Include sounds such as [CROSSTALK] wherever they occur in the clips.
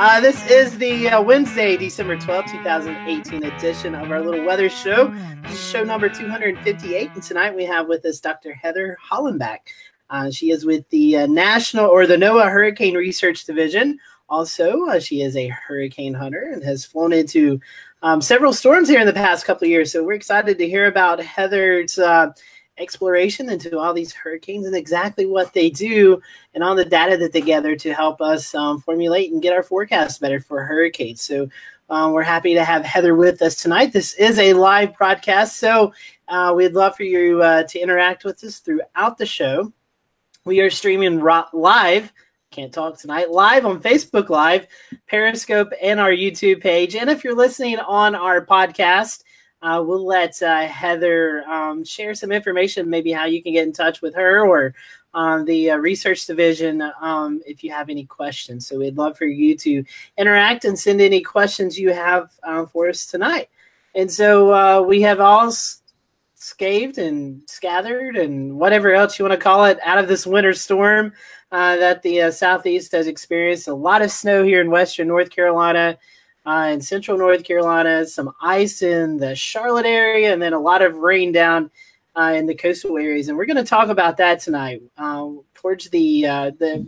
Uh, this is the uh, Wednesday, December 12th, 2018 edition of our little weather show. This is show number 258. And tonight we have with us Dr. Heather Holbach. Uh, she is with the uh, National or the NOAA Hurricane Research Division. Also, uh, she is a hurricane hunter and has flown into um, several storms here in the past couple of years. So we're excited to hear about Heather's uh, exploration into all these hurricanes and exactly what they do and all the data that they gather to help us um, formulate and get our forecast better for hurricanes. So um, we're happy to have Heather with us tonight. This is a live broadcast, so uh, we'd love for you uh, to interact with us throughout the show. We are streaming live. Can't talk tonight. Live on Facebook Live, Periscope, and our YouTube page. And if you're listening on our podcast, uh, we'll let uh, Heather um, share some information, maybe how you can get in touch with her or um, the uh, research division um, if you have any questions. So we'd love for you to interact and send any questions you have uh, for us tonight. And so uh, we have all scathed and scattered and whatever else you want to call it out of this winter storm uh, that the southeast has experienced. A lot of snow here in western North Carolina uh, in central North Carolina, some ice in the Charlotte area, and then a lot of rain down uh, in the coastal areas. And we're going to talk about that tonight uh, towards the uh, the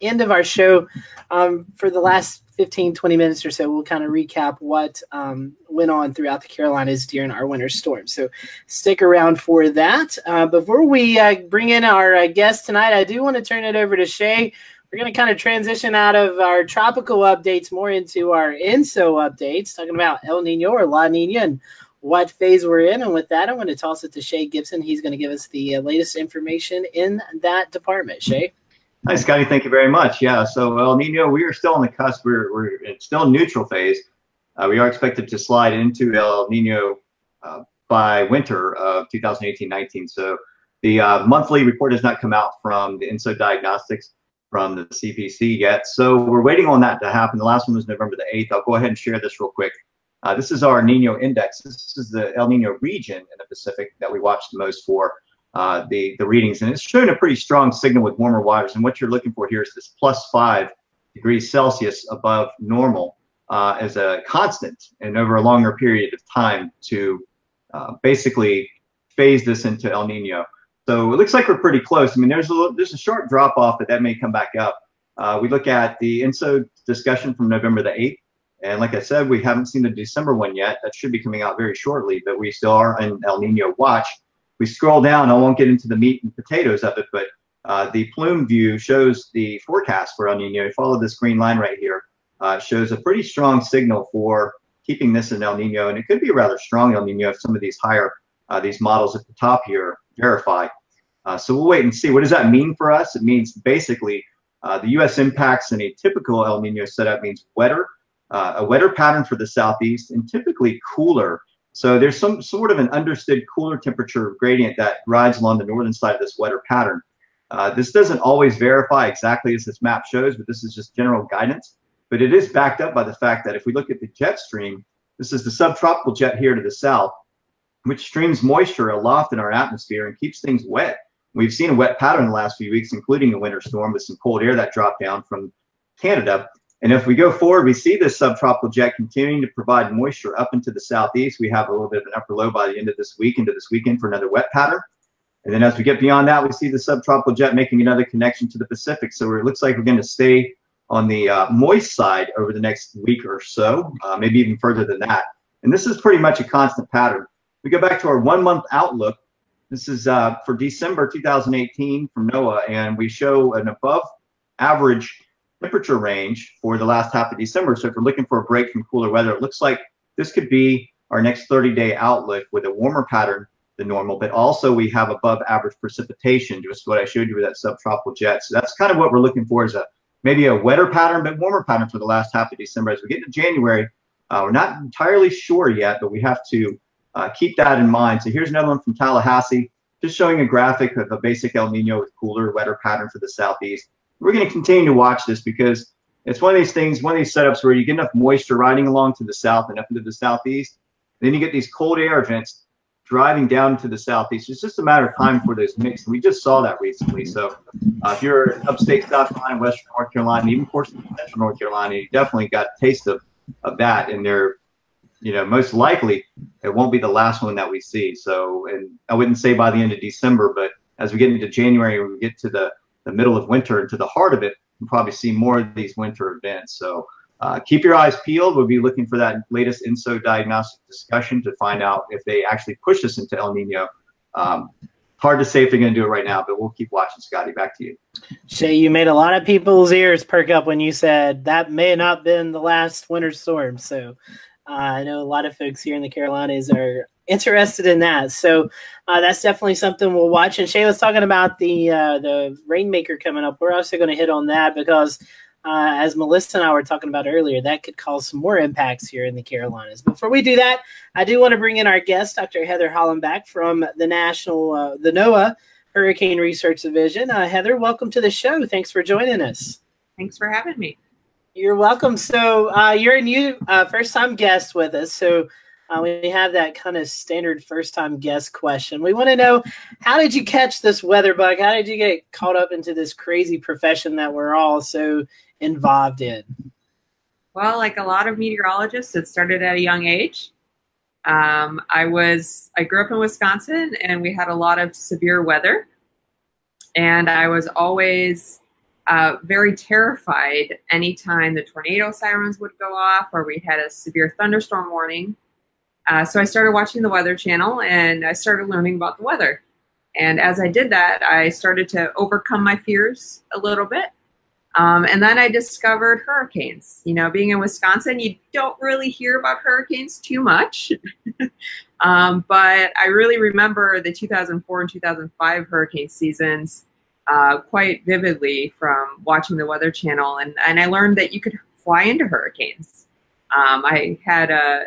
end of our show. Um, for the last 15, 20 minutes or so, we'll kind of recap what um, went on throughout the Carolinas during our winter storm. So stick around for that. Uh, before we uh, bring in our guest tonight, I do want to turn it over to Shay we're going to kind of transition out of our tropical updates more into our ENSO updates, talking about El Nino or La Nina and what phase we're in. And with that, I'm going to toss it to Shay Gibson. He's going to give us the uh, latest information in that department. Shay. Hi, Scotty. Thank you very much. Yeah, so El Nino, we are still on the cusp. We're, we're still neutral phase. Uh, we are expected to slide into El Nino uh, by winter of 2018-19. So the uh, monthly report has not come out from the ENSO Diagnostics from the CPC yet. So we're waiting on that to happen. The last one was November the 8th. I'll go ahead and share this real quick. Uh, this is our Nino index. This is the El Nino region in the Pacific that we watch the most for uh, the, the readings. And it's showing a pretty strong signal with warmer waters. And what you're looking for here is this plus five degrees Celsius above normal uh, as a constant and over a longer period of time to uh, basically phase this into El Nino. So it looks like we're pretty close. I mean, there's a there's a sharp drop off, but that may come back up. Uh, we look at the ENSO discussion from November the 8th. And like I said, we haven't seen the December one yet. That should be coming out very shortly, but we still are in El Nino watch. We scroll down, I won't get into the meat and potatoes of it, but uh, the plume view shows the forecast for El Nino. Follow this green line right here. Uh, shows a pretty strong signal for keeping this in El Nino, and it could be a rather strong El Nino if some of these higher, uh, these models at the top here verify. Uh, so we'll wait and see. What does that mean for us? It means basically uh, the U.S. impacts in a typical El Nino setup means wetter, uh, a wetter pattern for the southeast, and typically cooler. So there's some sort of an understood cooler temperature gradient that rides along the northern side of this wetter pattern. Uh, this doesn't always verify exactly as this map shows, but this is just general guidance. But it is backed up by the fact that if we look at the jet stream, this is the subtropical jet here to the south, which streams moisture aloft in our atmosphere and keeps things wet. We've seen a wet pattern in the last few weeks, including a winter storm with some cold air that dropped down from Canada. And if we go forward, we see this subtropical jet continuing to provide moisture up into the southeast. We have a little bit of an upper low by the end of this week into this weekend for another wet pattern. And then as we get beyond that, we see the subtropical jet making another connection to the Pacific. So it looks like we're going to stay on the uh, moist side over the next week or so, uh, maybe even further than that. And this is pretty much a constant pattern. We go back to our one month outlook. This is uh, for December 2018 from NOAA, and we show an above average temperature range for the last half of December. So if we're looking for a break from cooler weather, it looks like this could be our next 30-day outlook with a warmer pattern than normal, but also we have above average precipitation, just what I showed you with that subtropical jet. So that's kind of what we're looking for is a maybe a wetter pattern, but warmer pattern for the last half of December. As we get into January, uh, we're not entirely sure yet, but we have to uh, keep that in mind. So here's another one from Tallahassee, just showing a graphic of a basic El Nino with cooler, wetter pattern for the southeast. We're going to continue to watch this because it's one of these things, one of these setups where you get enough moisture riding along to the south and up into the southeast. Then you get these cold air events driving down to the southeast. It's just a matter of time for those mix. We just saw that recently. So uh, if you're upstate South Carolina, Western North Carolina, even portions of Central North Carolina, you definitely got a taste of, of that. in they're, you know, most likely it won't be the last one that we see. So, and I wouldn't say by the end of December, but as we get into January, we get to the, the middle of winter, and to the heart of it, we'll probably see more of these winter events. So uh, keep your eyes peeled. We'll be looking for that latest ENSO diagnostic discussion to find out if they actually push us into El Nino. Um, hard to say if they're going to do it right now, but we'll keep watching. Scotty, back to you. Shay, you made a lot of people's ears perk up when you said that may not been the last winter storm. So uh, I know a lot of folks here in the Carolinas are interested in that. So uh, that's definitely something we'll watch. And Shay was talking about the uh, the rainmaker coming up. We're also going to hit on that because uh, as Melissa and I were talking about earlier, that could cause some more impacts here in the Carolinas. Before we do that, I do want to bring in our guest, Dr. Heather Holbach from the National, uh, the NOAA Hurricane Research Division. Uh, Heather, welcome to the show. Thanks for joining us. Thanks for having me. You're welcome. So uh, you're a new uh, first-time guest with us. So uh, we have that kind of standard first-time guest question. We want to know how did you catch this weather bug? How did you get caught up into this crazy profession that we're all so involved in? Well, like a lot of meteorologists, it started at a young age. Um, I was I grew up in Wisconsin, and we had a lot of severe weather, and I was always uh, very terrified anytime the tornado sirens would go off or we had a severe thunderstorm warning. Uh, so I started watching the Weather Channel, and I started learning about the weather. And as I did that, I started to overcome my fears a little bit um, and then I discovered hurricanes. You know, being in Wisconsin, you don't really hear about hurricanes too much. [LAUGHS] um, but I really remember the 2004 and 2005 hurricane seasons uh, quite vividly from watching the Weather Channel. And, and I learned that you could fly into hurricanes. Um, I had a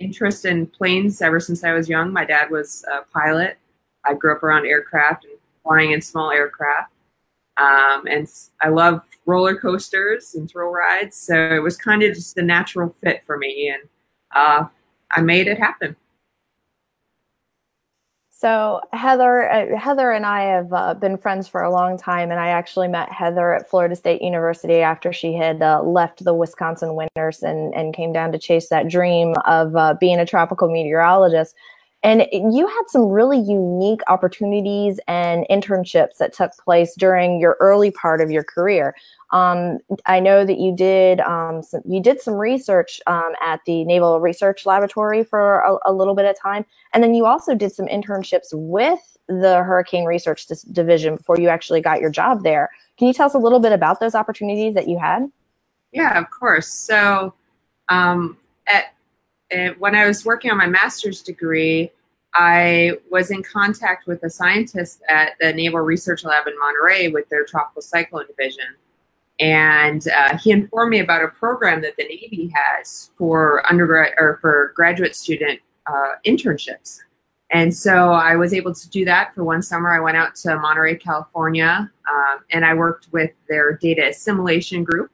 interest in planes ever since I was young. My dad was a pilot. I grew up around aircraft and flying in small aircraft. Um, and I love roller coasters and thrill rides. So it was kind of just a natural fit for me, and uh, I made it happen. So Heather, uh, Heather and I have uh, been friends for a long time, and I actually met Heather at Florida State University after she had uh, left the Wisconsin winters and and came down to chase that dream of uh, being a tropical meteorologist. And you had some really unique opportunities and internships that took place during your early part of your career. Um, I know that you did um, some, you did some research um, at the Naval Research Laboratory for a, a, little bit of time, and then you also did some internships with the Hurricane Research Division before you actually got your job there. Can you tell us a little bit about those opportunities that you had? Yeah, of course. So, um, at and when I was working on my master's degree, I was in contact with a scientist at the Naval Research Lab in Monterey with their tropical cyclone division. And uh, he informed me about a program that the Navy has for undergrad or for graduate student uh, internships. And so I was able to do that for one summer. I went out to Monterey, California, um, and I worked with their data assimilation group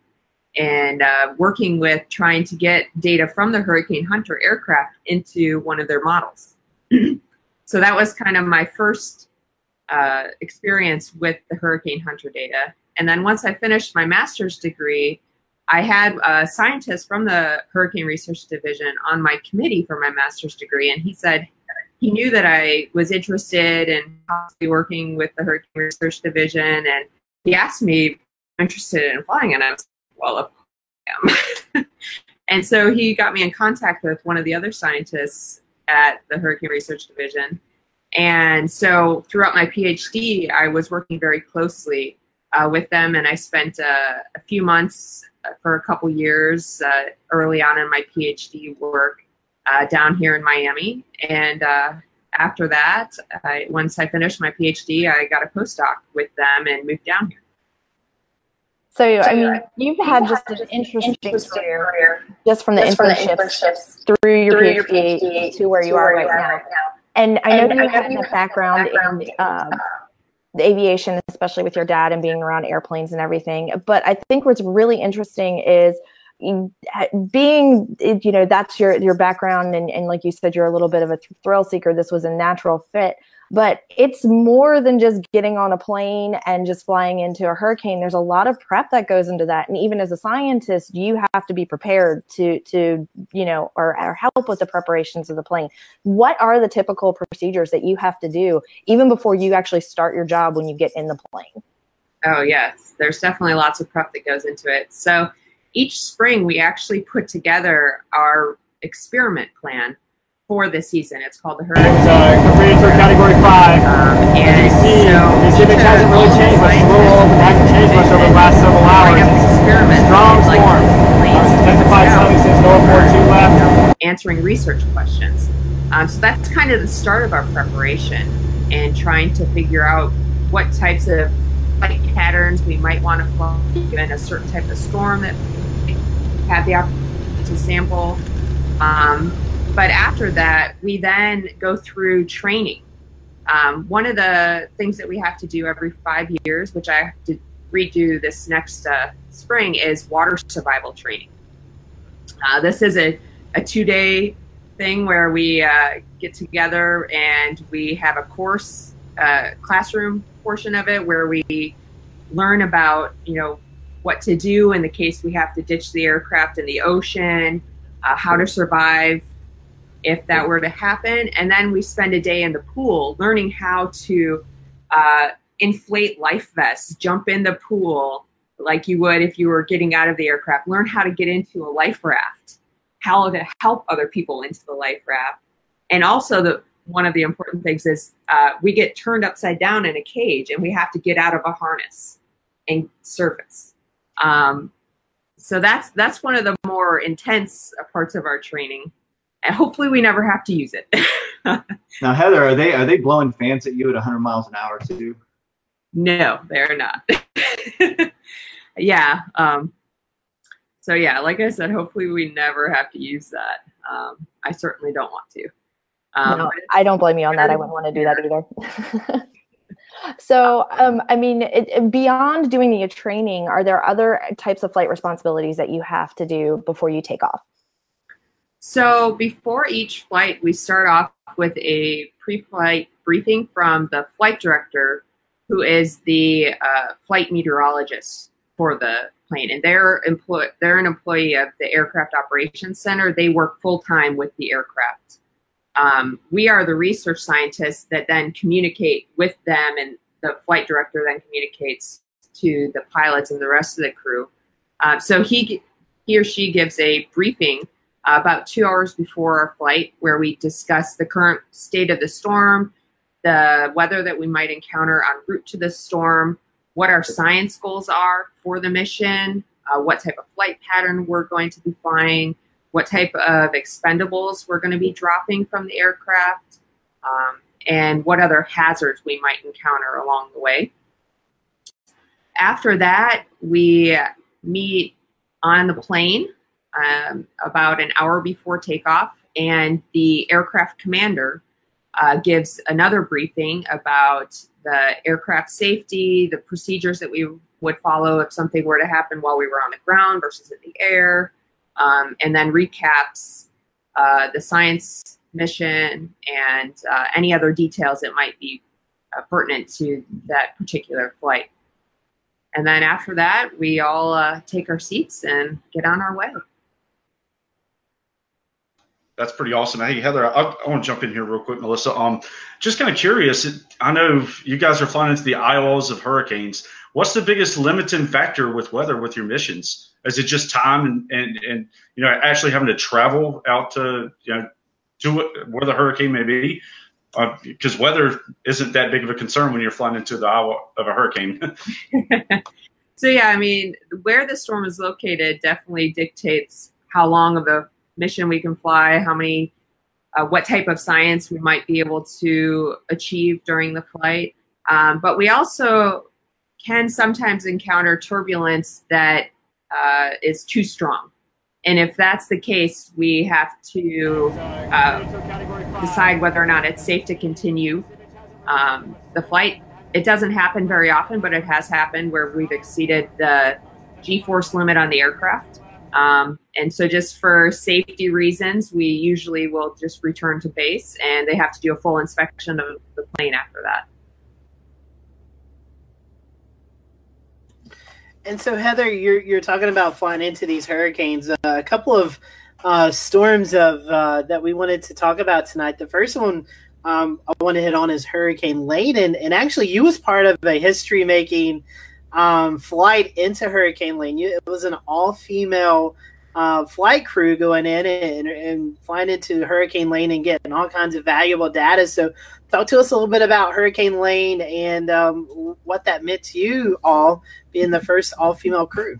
and uh, working with trying to get data from the Hurricane Hunter aircraft into one of their models. [CLEARS THROAT] so that was kind of my first uh, experience with the Hurricane Hunter data. And then once I finished my master's degree, I had a scientist from the Hurricane Research Division on my committee for my master's degree, and he said he knew that I was interested in possibly working with the Hurricane Research Division, and he asked me interested in flying, and I was of [LAUGHS] and so he got me in contact with one of the other scientists at the Hurricane Research Division. And so throughout my PhD, I was working very closely uh, with them, and I spent uh, a few months uh, for a couple years uh, early on in my PhD work uh, down here in Miami. And after that, I, once I finished my PhD, I got a postdoc with them and moved down here. So, I mean, you've had just an interesting career just from the, internships, through your, PhD, to where you are right, now. And I know you have a background in um, the aviation, especially with your dad and being around airplanes and everything. But I think what's really interesting is uh, being you know that's your your background and, and like you said you're a little bit of a thrill seeker this was a natural fit but it's more than just getting on a plane and just flying into a hurricane. There's a lot of prep that goes into that. And even as a scientist you have to be prepared to to you know or, or help with the preparations of the plane. What are the typical procedures that you have to do even before you actually start your job when you get in the plane? Oh yes. There's definitely lots of prep that goes into it. So each spring we actually put together our experiment plan for this season. It's called the Hurricane. It's uh, for Category 5. Um, and see, so this image hasn't really changed much. It's a little old, but hasn't changed much over the last several hours. Experiment. Strong like storm. Uh, intensified sunny since lower 4 2 left. Answering research questions. Um, so that's kind of the start of our preparation and trying to figure out what types of flight patterns we might want to fly given a certain type of storm that we have the opportunity to sample. Um, but after that, we then go through training. Um, one of the things that we have to do every five years, which I have to redo this next uh, spring, is water survival training. Uh, this is a, a two day thing where we uh, get together and we have a course, uh, classroom portion of it, where we learn about, you know, what to do in the case we have to ditch the aircraft in the ocean, uh, how to survive if that were to happen. And then we spend a day in the pool learning how to uh, inflate life vests, jump in the pool like you would if you were getting out of the aircraft, learn how to get into a life raft, how to help other people into the life raft. And also, the one of the important things is uh, we get turned upside down in a cage and we have to get out of a harness and surface. Um, so that's that's one of the more intense parts of our training and hopefully we never have to use it. [LAUGHS] now, Heather, are they are they blowing fans at you at 100 miles an hour too? No, they're not. [LAUGHS] yeah. Um, so yeah, like I said, hopefully we never have to use that. Um, I certainly don't want to. Um, no, I don't blame you on that. I wouldn't want to do that either. [LAUGHS] so, um, I mean, it, beyond doing the training, are there other types of flight responsibilities that you have to do before you take off? So before each flight, we start off with a pre-flight briefing from the flight director, who is the uh, flight meteorologist for the plane, and they're employ they're an employee of the Aircraft Operations Center. They work full time with the aircraft. Um, we are the research scientists that then communicate with them, and the flight director then communicates to the pilots and the rest of the crew. Uh, so he he or she gives a briefing about two hours before our flight, where we discuss the current state of the storm, the weather that we might encounter en route to the storm, what our science goals are for the mission, uh, what type of flight pattern we're going to be flying, what type of expendables we're going to be dropping from the aircraft, um, and what other hazards we might encounter along the way. After that, we meet on the plane um, about an hour before takeoff, and the aircraft commander uh, gives another briefing about the aircraft safety, the procedures that we would follow if something were to happen while we were on the ground versus in the air, um, and then recaps uh, the science mission and uh, any other details that might be uh, pertinent to that particular flight. And then after that, we all uh, take our seats and get on our way that's pretty awesome. Hey, Heather, I, I, want to jump in here real quick, Melissa. Um, just kind of curious. I know you guys are flying into the eyeballs of hurricanes. What's the biggest limiting factor with weather with your missions? Is it just time and and, and you know actually having to travel out to you know to where the hurricane may be? Because uh, weather isn't that big of a concern when you're flying into the eye of a hurricane. [LAUGHS] so yeah, I mean, where the storm is located definitely dictates how long of a mission we can fly, how many, uh, what type of science we might be able to achieve during the flight. Um, but we also can sometimes encounter turbulence that uh, is too strong. And if that's the case, we have to uh, decide whether or not it's safe to continue um, the flight. It doesn't happen very often, but it has happened where we've exceeded the G force limit on the aircraft Um, and so, just for safety reasons, we usually will just return to base, and they have to do a full inspection of the plane after that. And so, Heather, you're you're talking about flying into these hurricanes. Uh, a couple of uh, storms of uh, that we wanted to talk about tonight. The first one um, I want to hit on is Hurricane Lane, and, and actually, you was part of a history making um, flight into Hurricane Lane. You, it was an all female uh, flight crew going in and, and flying into Hurricane Lane and getting all kinds of valuable data. So, talk to us a little bit about Hurricane Lane and um, what that meant to you all being the first all female crew.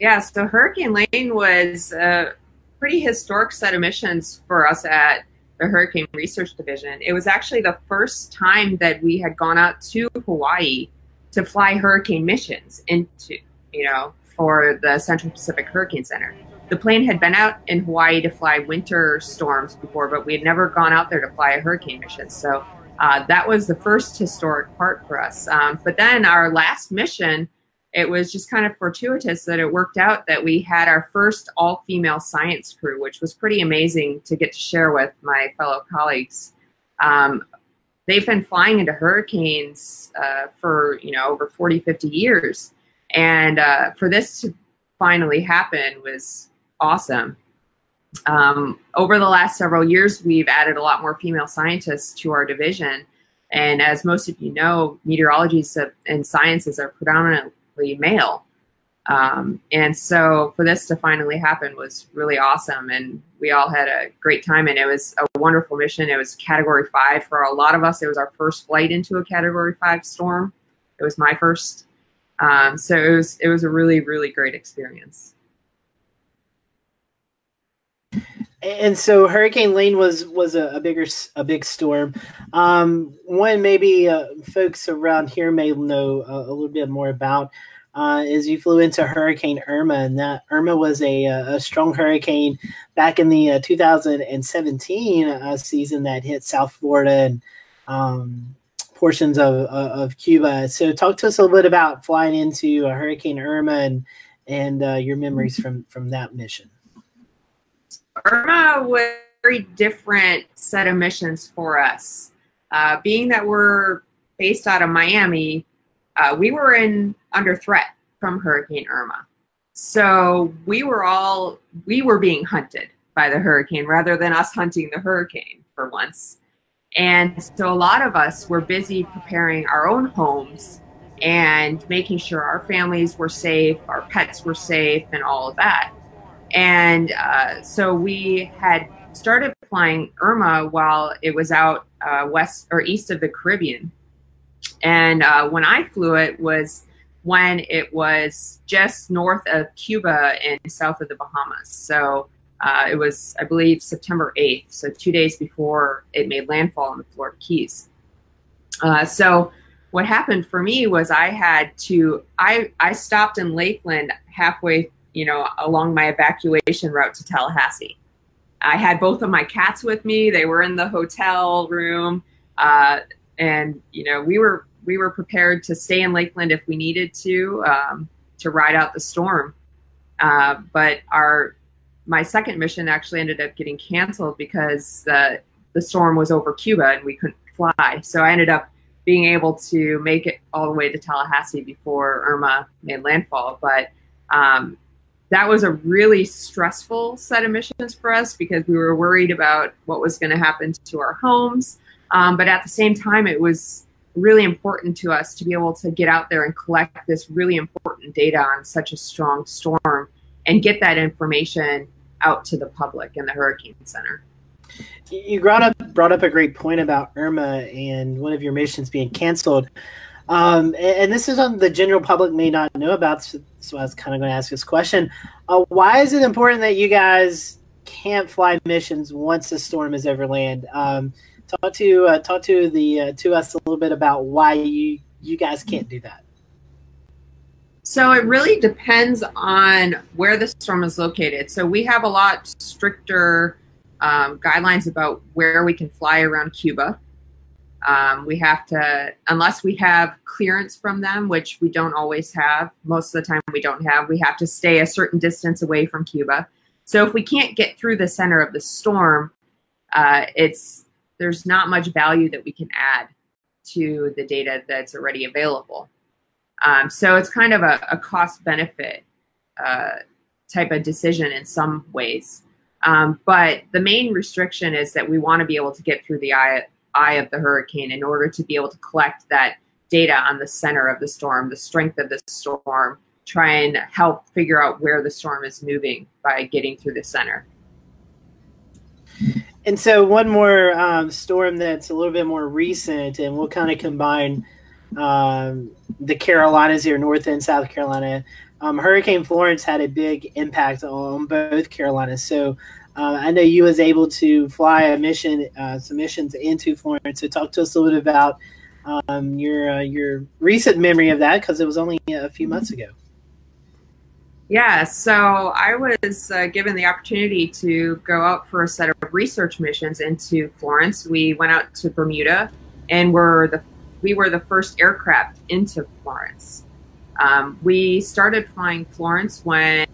Yeah, so Hurricane Lane was a pretty historic set of missions for us at the Hurricane Research Division. It was actually the first time that we had gone out to Hawaii to fly hurricane missions into, you know, for the Central Pacific Hurricane Center. The plane had been out in Hawaii to fly winter storms before, but we had never gone out there to fly a hurricane mission. So uh, that was the first historic part for us. Um, but then our last mission, it was just kind of fortuitous that it worked out that we had our first all female science crew, which was pretty amazing to get to share with my fellow colleagues. Um, they've been flying into hurricanes uh, for you know over 40 50 years and uh, for this to finally happen was awesome um, over the last several years we've added a lot more female scientists to our division and as most of you know meteorology and sciences are predominantly male um, and so for this to finally happen was really awesome. And we all had a great time. And it was a wonderful mission. It was category five for a lot of us. It was our first flight into a category five storm. It was my first. Um, so it was, it was a really, really great experience. And so Hurricane Lane was was a, a bigger a big storm. Um, one maybe uh, folks around here may know a, a little bit more about uh, is you flew into Hurricane Irma, and that Irma was a, a strong hurricane back in the uh, 2017 uh, season that hit South Florida and um, portions of, of Cuba. So, talk to us a little bit about flying into Hurricane Irma and and uh, your memories from from that mission. Irma was a very different set of missions for us. Uh, being that we're based out of Miami, uh, we were in under threat from Hurricane Irma. So we were all we were being hunted by the hurricane rather than us hunting the hurricane for once. And so a lot of us were busy preparing our own homes and making sure our families were safe, our pets were safe, and all of that. And uh, so we had started flying Irma while it was out uh, west or east of the Caribbean. And uh, when I flew it was when it was just north of Cuba and south of the Bahamas. So uh, it was, I believe, September 8th, so two days before it made landfall in the Florida Keys. Uh, so what happened for me was I had to, I, I stopped in Lakeland halfway, you know, along my evacuation route to Tallahassee. I had both of my cats with me. They were in the hotel room. Uh, and, you know, we were we were prepared to stay in Lakeland if we needed to um, to ride out the storm. Uh, but our my second mission actually ended up getting canceled because the the storm was over Cuba and we couldn't fly. So I ended up being able to make it all the way to Tallahassee before Irma made landfall. But um, that was a really stressful set of missions for us because we were worried about what was going to happen to our homes. Um, but at the same time, it was really important to us to be able to get out there and collect this really important data on such a strong storm and get that information out to the public in the Hurricane Center. You brought up brought up a great point about Irma and one of your missions being canceled. Um, and, this is something the general public may not know about, so, so I was kind of going to ask this question. Uh, why is it important that you guys can't fly missions once the storm is over land? Um, talk to uh, talk to the uh, to us a little bit about why you you guys can't do that. So it really depends on where the storm is located. So we have a lot stricter um, guidelines about where we can fly around Cuba. Um, we have to, unless we have clearance from them, which we don't always have, most of the time we don't have, we have to stay a certain distance away from Cuba. So if we can't get through the center of the storm, uh, it's there's not much value that we can add to the data that's already available. Um, so it's kind of a, a cost benefit uh, type of decision in some ways. Um, but the main restriction is that we want to be able to get through the eye, eye of the hurricane in order to be able to collect that data on the center of the storm, the strength of the storm, try and help figure out where the storm is moving by getting through the center. And so, one more um, storm that's a little bit more recent, and we'll kind of combine um, the Carolinas here, North and South Carolina. Um, Hurricane Florence had a big impact on both Carolinas. So, uh, I know you was able to fly a mission, uh, some missions into Florence. So, talk to us a little bit about um, your uh, your recent memory of that because it was only a few months ago. Yeah, so I was uh, given the opportunity to go out for a set of research missions into Florence. We went out to Bermuda, and were the we were the first aircraft into Florence. Um, we started flying Florence when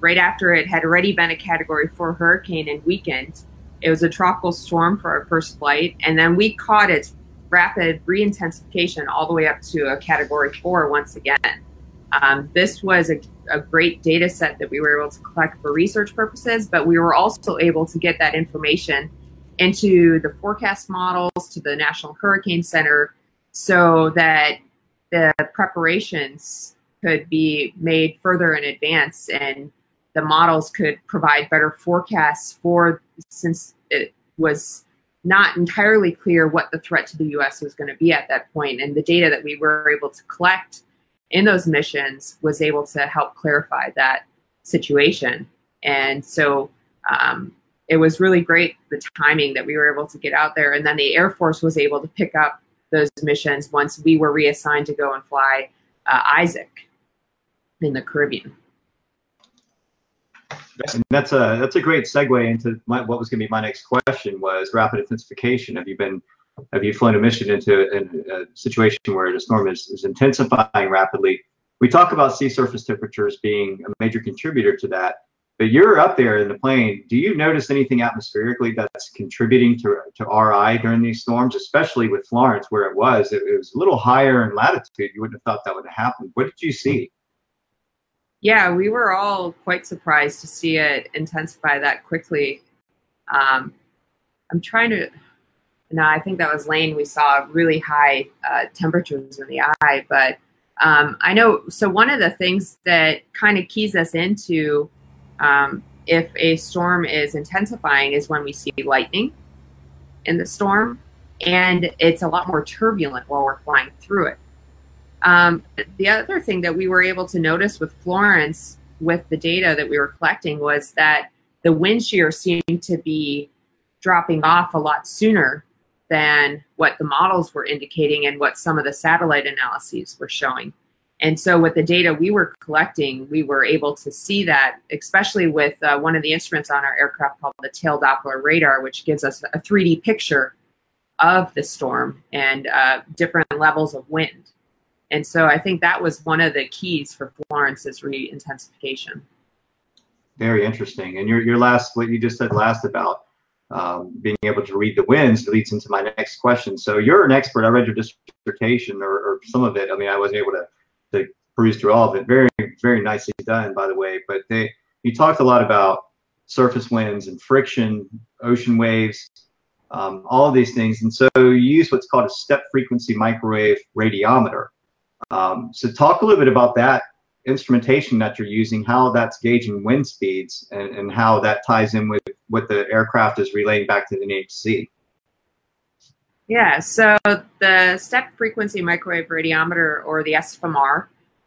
right after it had already been a Category Four hurricane and weakened. It was a tropical storm for our first flight, and then we caught its rapid re-intensification all the way up to a Category Four once again. Um, this was a, a, great data set that we were able to collect for research purposes, but we were also able to get that information into the forecast models, to the National Hurricane Center, so that the preparations could be made further in advance and the models could provide better forecasts for since it was not entirely clear what the threat to the US was going to be at that point and the data that we were able to collect in those missions was able to help clarify that situation. And so um, it was really great the timing that we were able to get out there. And then the Air Force was able to pick up those missions once we were reassigned to go and fly uh, Isaac in the Caribbean. And that's a that's a great segue into my, what was going to be my next question was rapid intensification. Have you been have you flown a mission into a, a situation where the storm is, is intensifying rapidly? We talk about sea surface temperatures being a major contributor to that, but you're up there in the plane. Do you notice anything atmospherically that's contributing to, to RI during these storms, especially with Florence where it was? It, it was a little higher in latitude. You wouldn't have thought that would have happened. What did you see? Yeah, we were all quite surprised to see it intensify that quickly. Um, I'm trying to no, I think that was Lane. We saw really high uh, temperatures in the eye, but um, I know. So one of the things that kind of keys us into um, if a storm is intensifying is when we see lightning in the storm, and it's a lot more turbulent while we're flying through it. Um, the other thing that we were able to notice with Florence, with the data that we were collecting, was that the wind shear seemed to be dropping off a lot sooner than what the models were indicating and what some of the satellite analyses were showing. And so, with the data we were collecting, we were able to see that, especially with uh, one of the instruments on our aircraft called the tail Doppler radar, which gives us a 3D picture of the storm and uh, different levels of wind. And so, I think that was one of the keys for Florence's re intensification. Very interesting. And your, your last, what you just said last about um, being able to read the winds leads into my next question. So you're an expert. I read your dissertation or, or, some of it. I mean, I wasn't able to, to peruse through all of it. Very, very nicely done, by the way. But they, you talked a lot about surface winds and friction, ocean waves, um, all of these things. And so you use what's called a step frequency microwave radiometer. Um, so talk a little bit about that instrumentation that you're using, how that's gauging wind speeds, and, and how that ties in with what the aircraft is relaying back to the NHC. Yeah, so the step frequency microwave radiometer, or the SFMR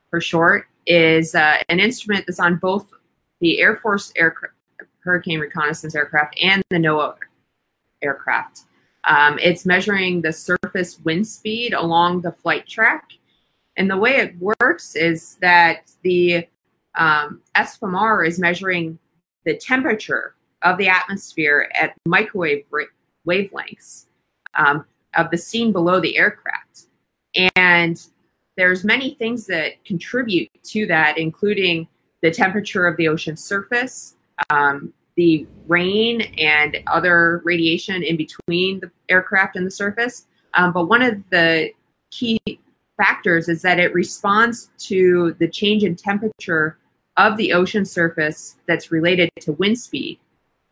for short, is uh, an instrument that's on both the Air Force hurricane reconnaissance aircraft and the NOAA aircraft. Um, it's measuring the surface wind speed along the flight track and the way it works is that the um, SFMR is measuring the temperature of the atmosphere at microwave wavelengths. Um, of the scene below the aircraft. And there's many things that contribute to that, including the temperature of the ocean surface, um, the rain and other radiation in between the aircraft and the surface. Um, but one of the key factors is that it responds to the change in temperature of the ocean surface that's related to wind speed.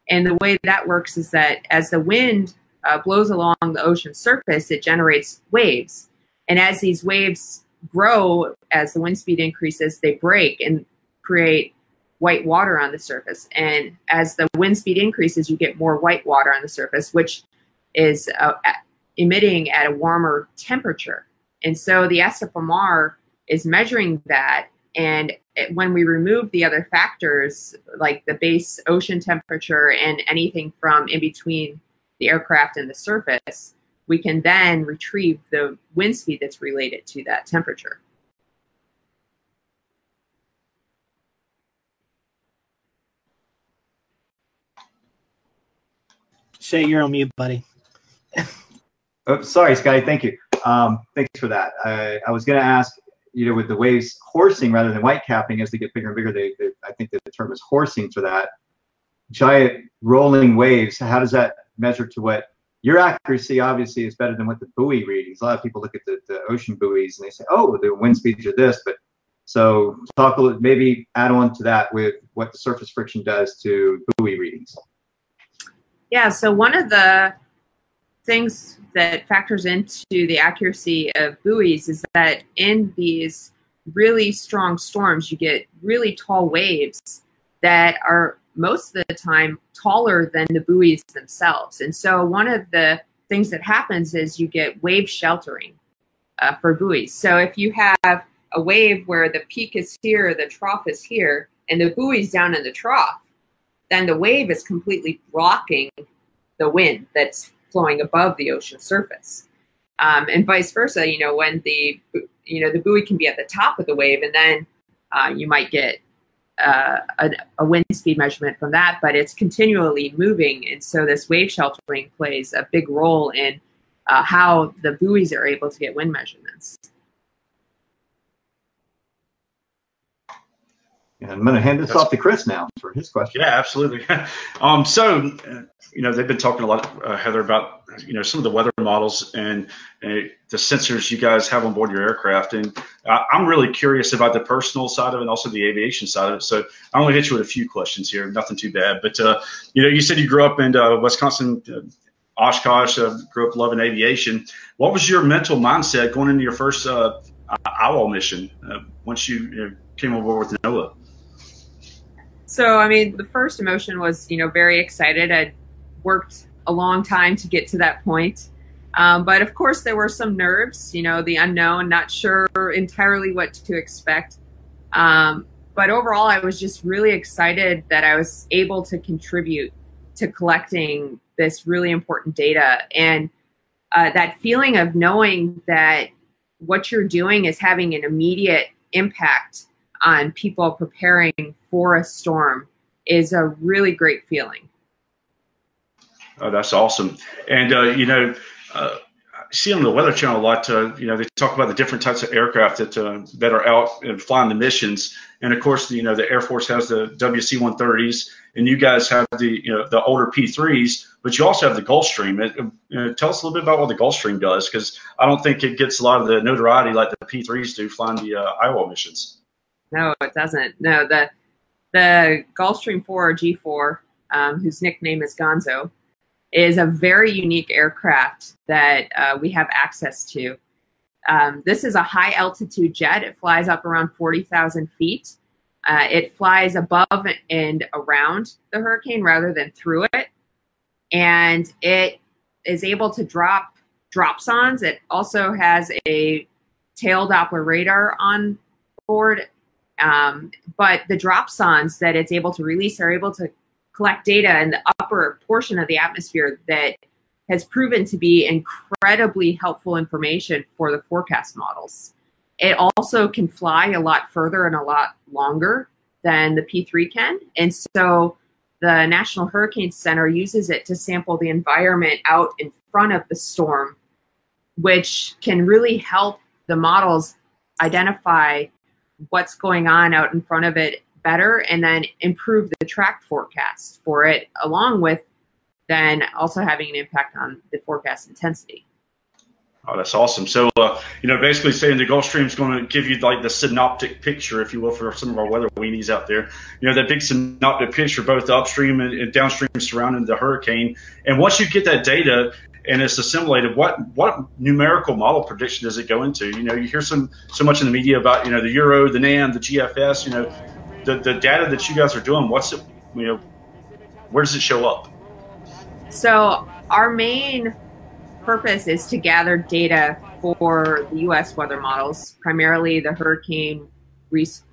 And the way that works is that as the wind uh, blows along the ocean surface, it generates waves. And as these waves grow, as the wind speed increases, they break and create white water on the surface. And as the wind speed increases, you get more white water on the surface, which is uh, emitting at a warmer temperature. And so the SFMR is measuring that. And it, when we remove the other factors, like the base ocean temperature and anything from in between the aircraft and the surface, we can then retrieve the wind speed that's related to that temperature. Shay, you're on mute, buddy. [LAUGHS] Oh, sorry, Scotty. Thank you. Um, thanks for that. I, I was going to ask, you know, with the waves horsing rather than white capping as they get bigger and bigger, they, they, I think the term is horsing for that. Giant rolling waves, how does that measure to what your accuracy obviously is better than what the buoy readings. A lot of people look at the, the ocean buoys and they say, oh, the wind speeds are this, but so talk a little, maybe add on to that with what the surface friction does to buoy readings. Yeah, so one of the things that factors into the accuracy of buoys is that in these really strong storms, you get really tall waves that are most of the time taller than the buoys themselves. And so one of the things that happens is you get wave sheltering uh, for buoys. So if you have a wave where the peak is here, the trough is here, and the buoy's down in the trough, then the wave is completely blocking the wind that's flowing above the ocean surface. Um, and vice versa, you know, when the you know the buoy can be at the top of the wave, and then uh, you might get uh, a, a, wind speed measurement from that, but it's continually moving, and so this wave sheltering plays a big role in uh, how the buoys are able to get wind measurements. And I'm going to hand this That's, off to Chris now for his question. Yeah, absolutely. [LAUGHS] um, so, you know, they've been talking a lot, uh, Heather, about you know some of the weather models and uh, the sensors you guys have on board your aircraft. And uh, I'm really curious about the personal side of it and also the aviation side of it. So I to hit you with a few questions here. Nothing too bad, but uh, you know, you said you grew up in uh, Wisconsin. Uh, Oshkosh, grew up loving aviation. What was your mental mindset going into your first uh, IWOL mission once you, you know, came on board with NOAA? So, I mean, the first emotion was, you know, very excited. I'd worked a long time to get to that point. Um, but of course, there were some nerves, you know, the unknown, not sure entirely what to expect. Um, but overall, I was just really excited that I was able to contribute to collecting this really important data. And uh, that feeling of knowing that what you're doing is having an immediate impact on people preparing for a storm is a really great feeling. Oh, that's awesome. And, uh, you know, uh, I see on the Weather Channel a lot, uh, you know, they talk about the different types of aircraft that, uh, that are out and flying the missions. And of course, you know, the Air Force has the WC 130s, and you guys have the, you know, the older P3s, but you also have the Gulfstream. It, you know, tell us a little bit about what the Gulfstream does, because I don't think it gets a lot of the notoriety like the P3s do flying the uh, IWOL missions. No, it doesn't. No, the the Gulfstream 4 or G4, um, whose nickname is Gonzo, is a very unique aircraft that uh, we have access to. Um, this is a high altitude jet. It flies up around 40,000 feet. Uh, it flies above and around the hurricane rather than through it. And it is able to drop dropsondes. It also has a tail Doppler radar on board. Um, but the dropsondes that it's able to release are able to collect data in the upper portion of the atmosphere that has proven to be incredibly helpful information for the forecast models. It also can fly a lot further and a lot longer than the P3 can. And so the National Hurricane Center uses it to sample the environment out in front of the storm which can really help the models identify what's going on out in front of it better and then improve the track forecast for it along with then also having an impact on the forecast intensity. Oh, that's awesome. So, uh, you know, basically saying the Gulfstream is going to give you like the synoptic picture, if you will, for some of our weather weenies out there. You know, that big synoptic picture, both upstream and, and downstream surrounding the hurricane. And once you get that data and it's assimilated, what what numerical model prediction does it go into? You know, you hear some so much in the media about you know the Euro, the NAM, the GFS. You know, the the data that you guys are doing. What's it? You know, where does it show up? So our main purpose is to gather data for the U.S. weather models, primarily the Hurricane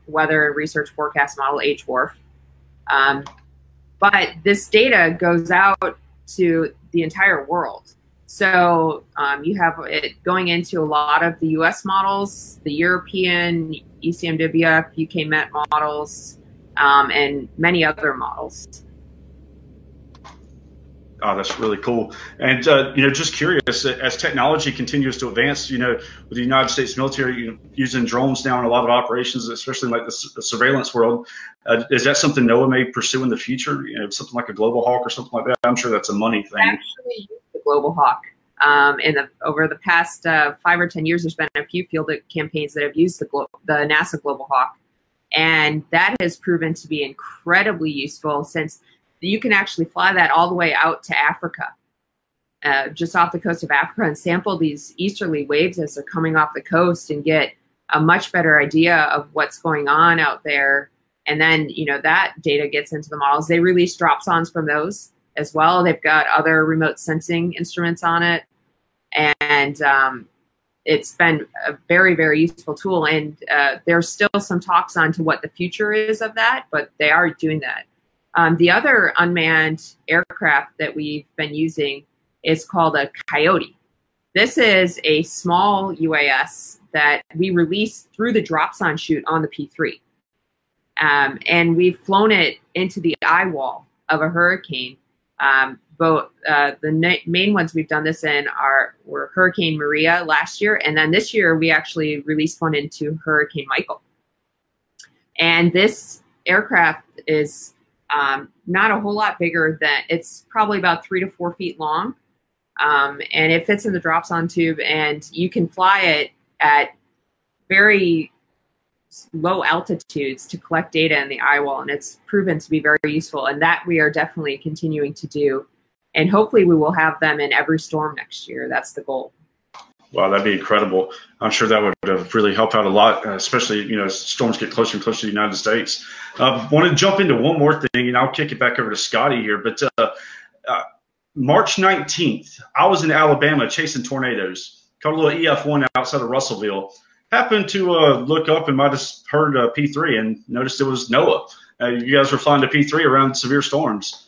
Weather Research Forecast Model HWRF. Um, but this data goes out to the entire world. So um, you have it going into a lot of the U.S. models, the European ECMWF, UK Met models, um, and many other models. Oh, that's really cool. And uh, you know, just curious, as technology continues to advance, you know, with the United States military you know, using drones now in a lot of operations, especially like the, the surveillance world, uh, is that something NOAA may pursue in the future? You know, something like a Global Hawk or something like that. I'm sure that's a money thing. Actually, Global Hawk. Um, in the over the past uh, five or ten years, there's been a few field campaigns that have used the Glo- the NASA Global Hawk, and that has proven to be incredibly useful since you can actually fly that all the way out to Africa, uh, just off the coast of Africa, and sample these easterly waves as they're coming off the coast and get a much better idea of what's going on out there. And then, you know, that data gets into the models. They release dropsondes from those as well. They've got other remote sensing instruments on it. And um, it's been a very, very useful tool. And uh, there's still some talks on to what the future is of that, but they are doing that. Um, the other unmanned aircraft that we've been using is called a Coyote. This is a small UAS that we released through the dropsonde chute on the P3. Um, and we've flown it into the eye wall of a hurricane. Um, both uh, the main ones we've done this in are were Hurricane Maria last year, and then this year we actually released one into Hurricane Michael. And this aircraft is um, not a whole lot bigger than it's probably about three to four feet long. Um, and it fits in the dropsonde tube, and you can fly it at very low altitudes to collect data in the eye wall, and it's proven to be very useful. And that we are definitely continuing to do, and hopefully we will have them in every storm next year. That's the goal. Wow, that'd be incredible. I'm sure that would have really help out a lot, uh, especially you know as storms get closer and closer to the United States. Uh, want to jump into one more thing, and I'll kick it back over to Scotty here. But uh, uh, March 19th, I was in Alabama chasing tornadoes. Caught a little EF1 outside of Russellville. Happened to uh, look up and might have heard uh, P3 and noticed it was NOAA. you guys were flying to P3 around severe storms.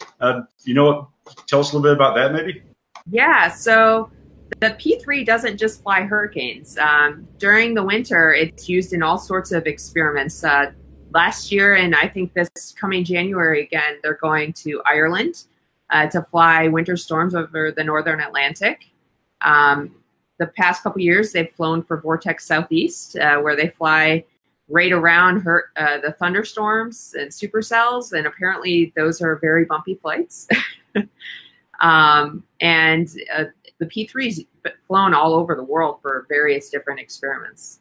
you know what? Tell us a little bit about that, maybe. Yeah. So the P3 doesn't just fly hurricanes. Um, during the winter, it's used in all sorts of experiments. Uh, last year, and I think this coming January again, they're going to Ireland uh, to fly winter storms over the northern Atlantic. Um, the past couple years, they've flown for Vortex Southeast, uh, where they fly right around her, uh, the thunderstorms and supercells, and apparently those are very bumpy flights. [LAUGHS] um, and uh, the P3's flown all over the world for various different experiments.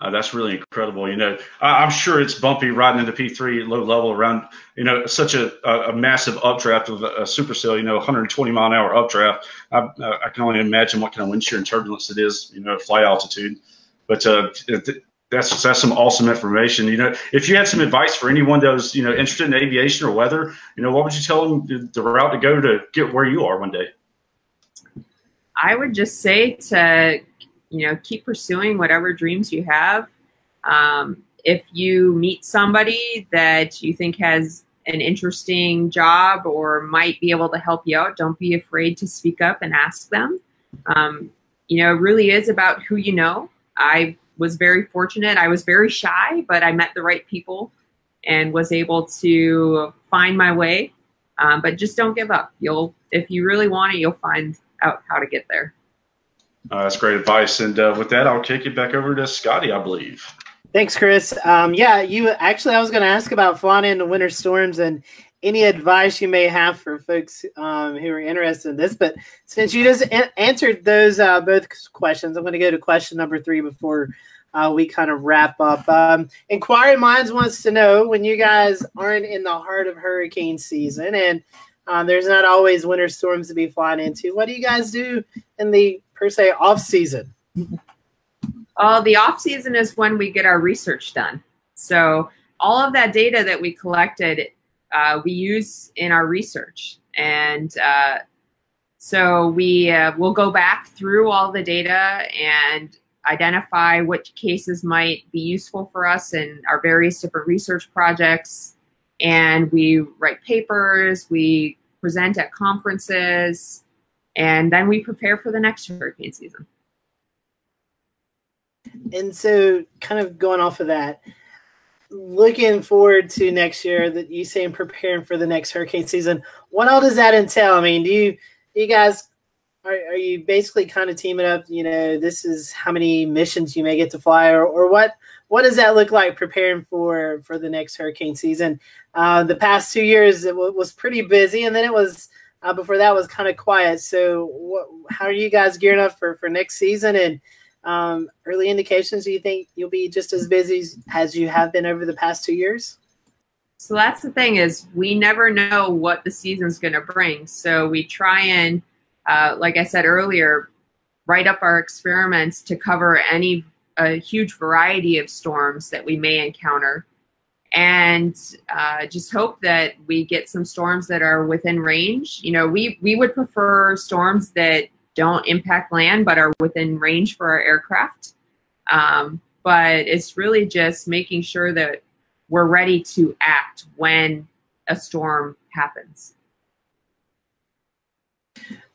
Uh, that's really incredible. You know, I, am sure it's bumpy riding into P3 low level around, you know, such a, a, a massive updraft of a, a supercell, you know, 120 mile an hour updraft. I, I, can only imagine what kind of wind shear and turbulence it is, you know, at flight altitude. But uh, that's that's some awesome information. You know, if you had some advice for anyone that was, you know, interested in aviation or weather, you know, what would you tell them the, the route to go to get where you are one day? I would just say to, you know, keep pursuing whatever dreams you have. Um, if you meet somebody that you think has an interesting job or might be able to help you out, don't be afraid to speak up and ask them. Um, you know, it really is about who you know. I was very fortunate. I was very shy, but I met the right people and was able to find my way. Um, but just don't give up. You'll, if you really want it, you'll find out how to get there. Uh, that's great advice. And uh, with that, I'll kick it back over to Scotty, I believe. Thanks, Chris. Um, yeah, you actually, I was going to ask about flying the winter storms and any advice you may have for folks um, who are interested in this. But since you just a- answered those uh, both questions, I'm going to go to question number three before uh, we kind of wrap up. Um, Inquiring Minds wants to know when you guys aren't in the heart of hurricane season and um, there's not always winter storms to be flying into. What do you guys do in the per se off season? Uh, the off season is when we get our research done. So all of that data that we collected, uh, we use in our research, and uh, so we uh, will go back through all the data and identify which cases might be useful for us in our various different research projects. And we write papers, we present at conferences, and then we prepare for the next hurricane season. And so, kind of going off of that, looking forward to next year, that you saying preparing for the next hurricane season, what all does that entail? I mean, do you, you guys are, are you basically kind of teaming up? You know, this is how many missions you may get to fly, or, or what? What does that look like preparing for for the next hurricane season? Uh, the past two years it w- was pretty busy, and then it was uh, before that was kind of quiet. So, what, how are you guys gearing up for for next season? And um, early indications, do you think you'll be just as busy as you have been over the past two years? So that's the thing is we never know what the season's going to bring. So we try and, uh, like I said earlier, write up our experiments to cover any a huge variety of storms that we may encounter, and uh, just hope that we get some storms that are within range. You know, we we would prefer storms that don't impact land but are within range for our aircraft. Um, but it's really just making sure that we're ready to act when a storm happens.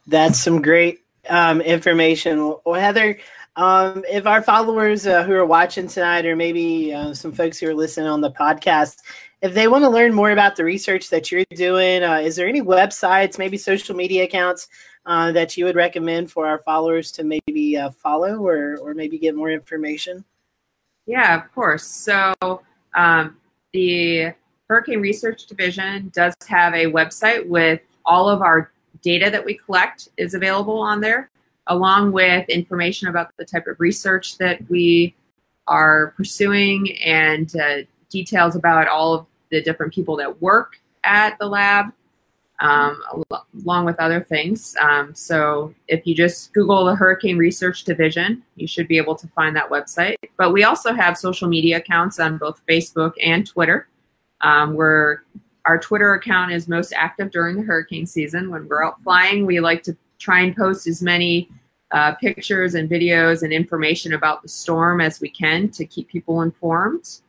That's some great um, information. Well, Heather, um, if our followers uh, who are watching tonight, or maybe uh, some folks who are listening on the podcast, if they want to learn more about the research that you're doing, uh, is there any websites, maybe social media accounts uh, that you would recommend for our followers to maybe uh, follow or, or maybe get more information? Yeah, of course. So um, the Hurricane Research Division does have a website with all of our data that we collect is available on there, along with information about the type of research that we are pursuing and uh, details about all of the different people that work at the lab, um, al- along with other things. Um, so if you just Google the Hurricane Research Division, you should be able to find that website. But we also have social media accounts on both Facebook and Twitter. Um, where our Twitter account is most active during the hurricane season. When we're out flying, we like to try and post as many uh, pictures and videos and information about the storm as we can to keep people informed.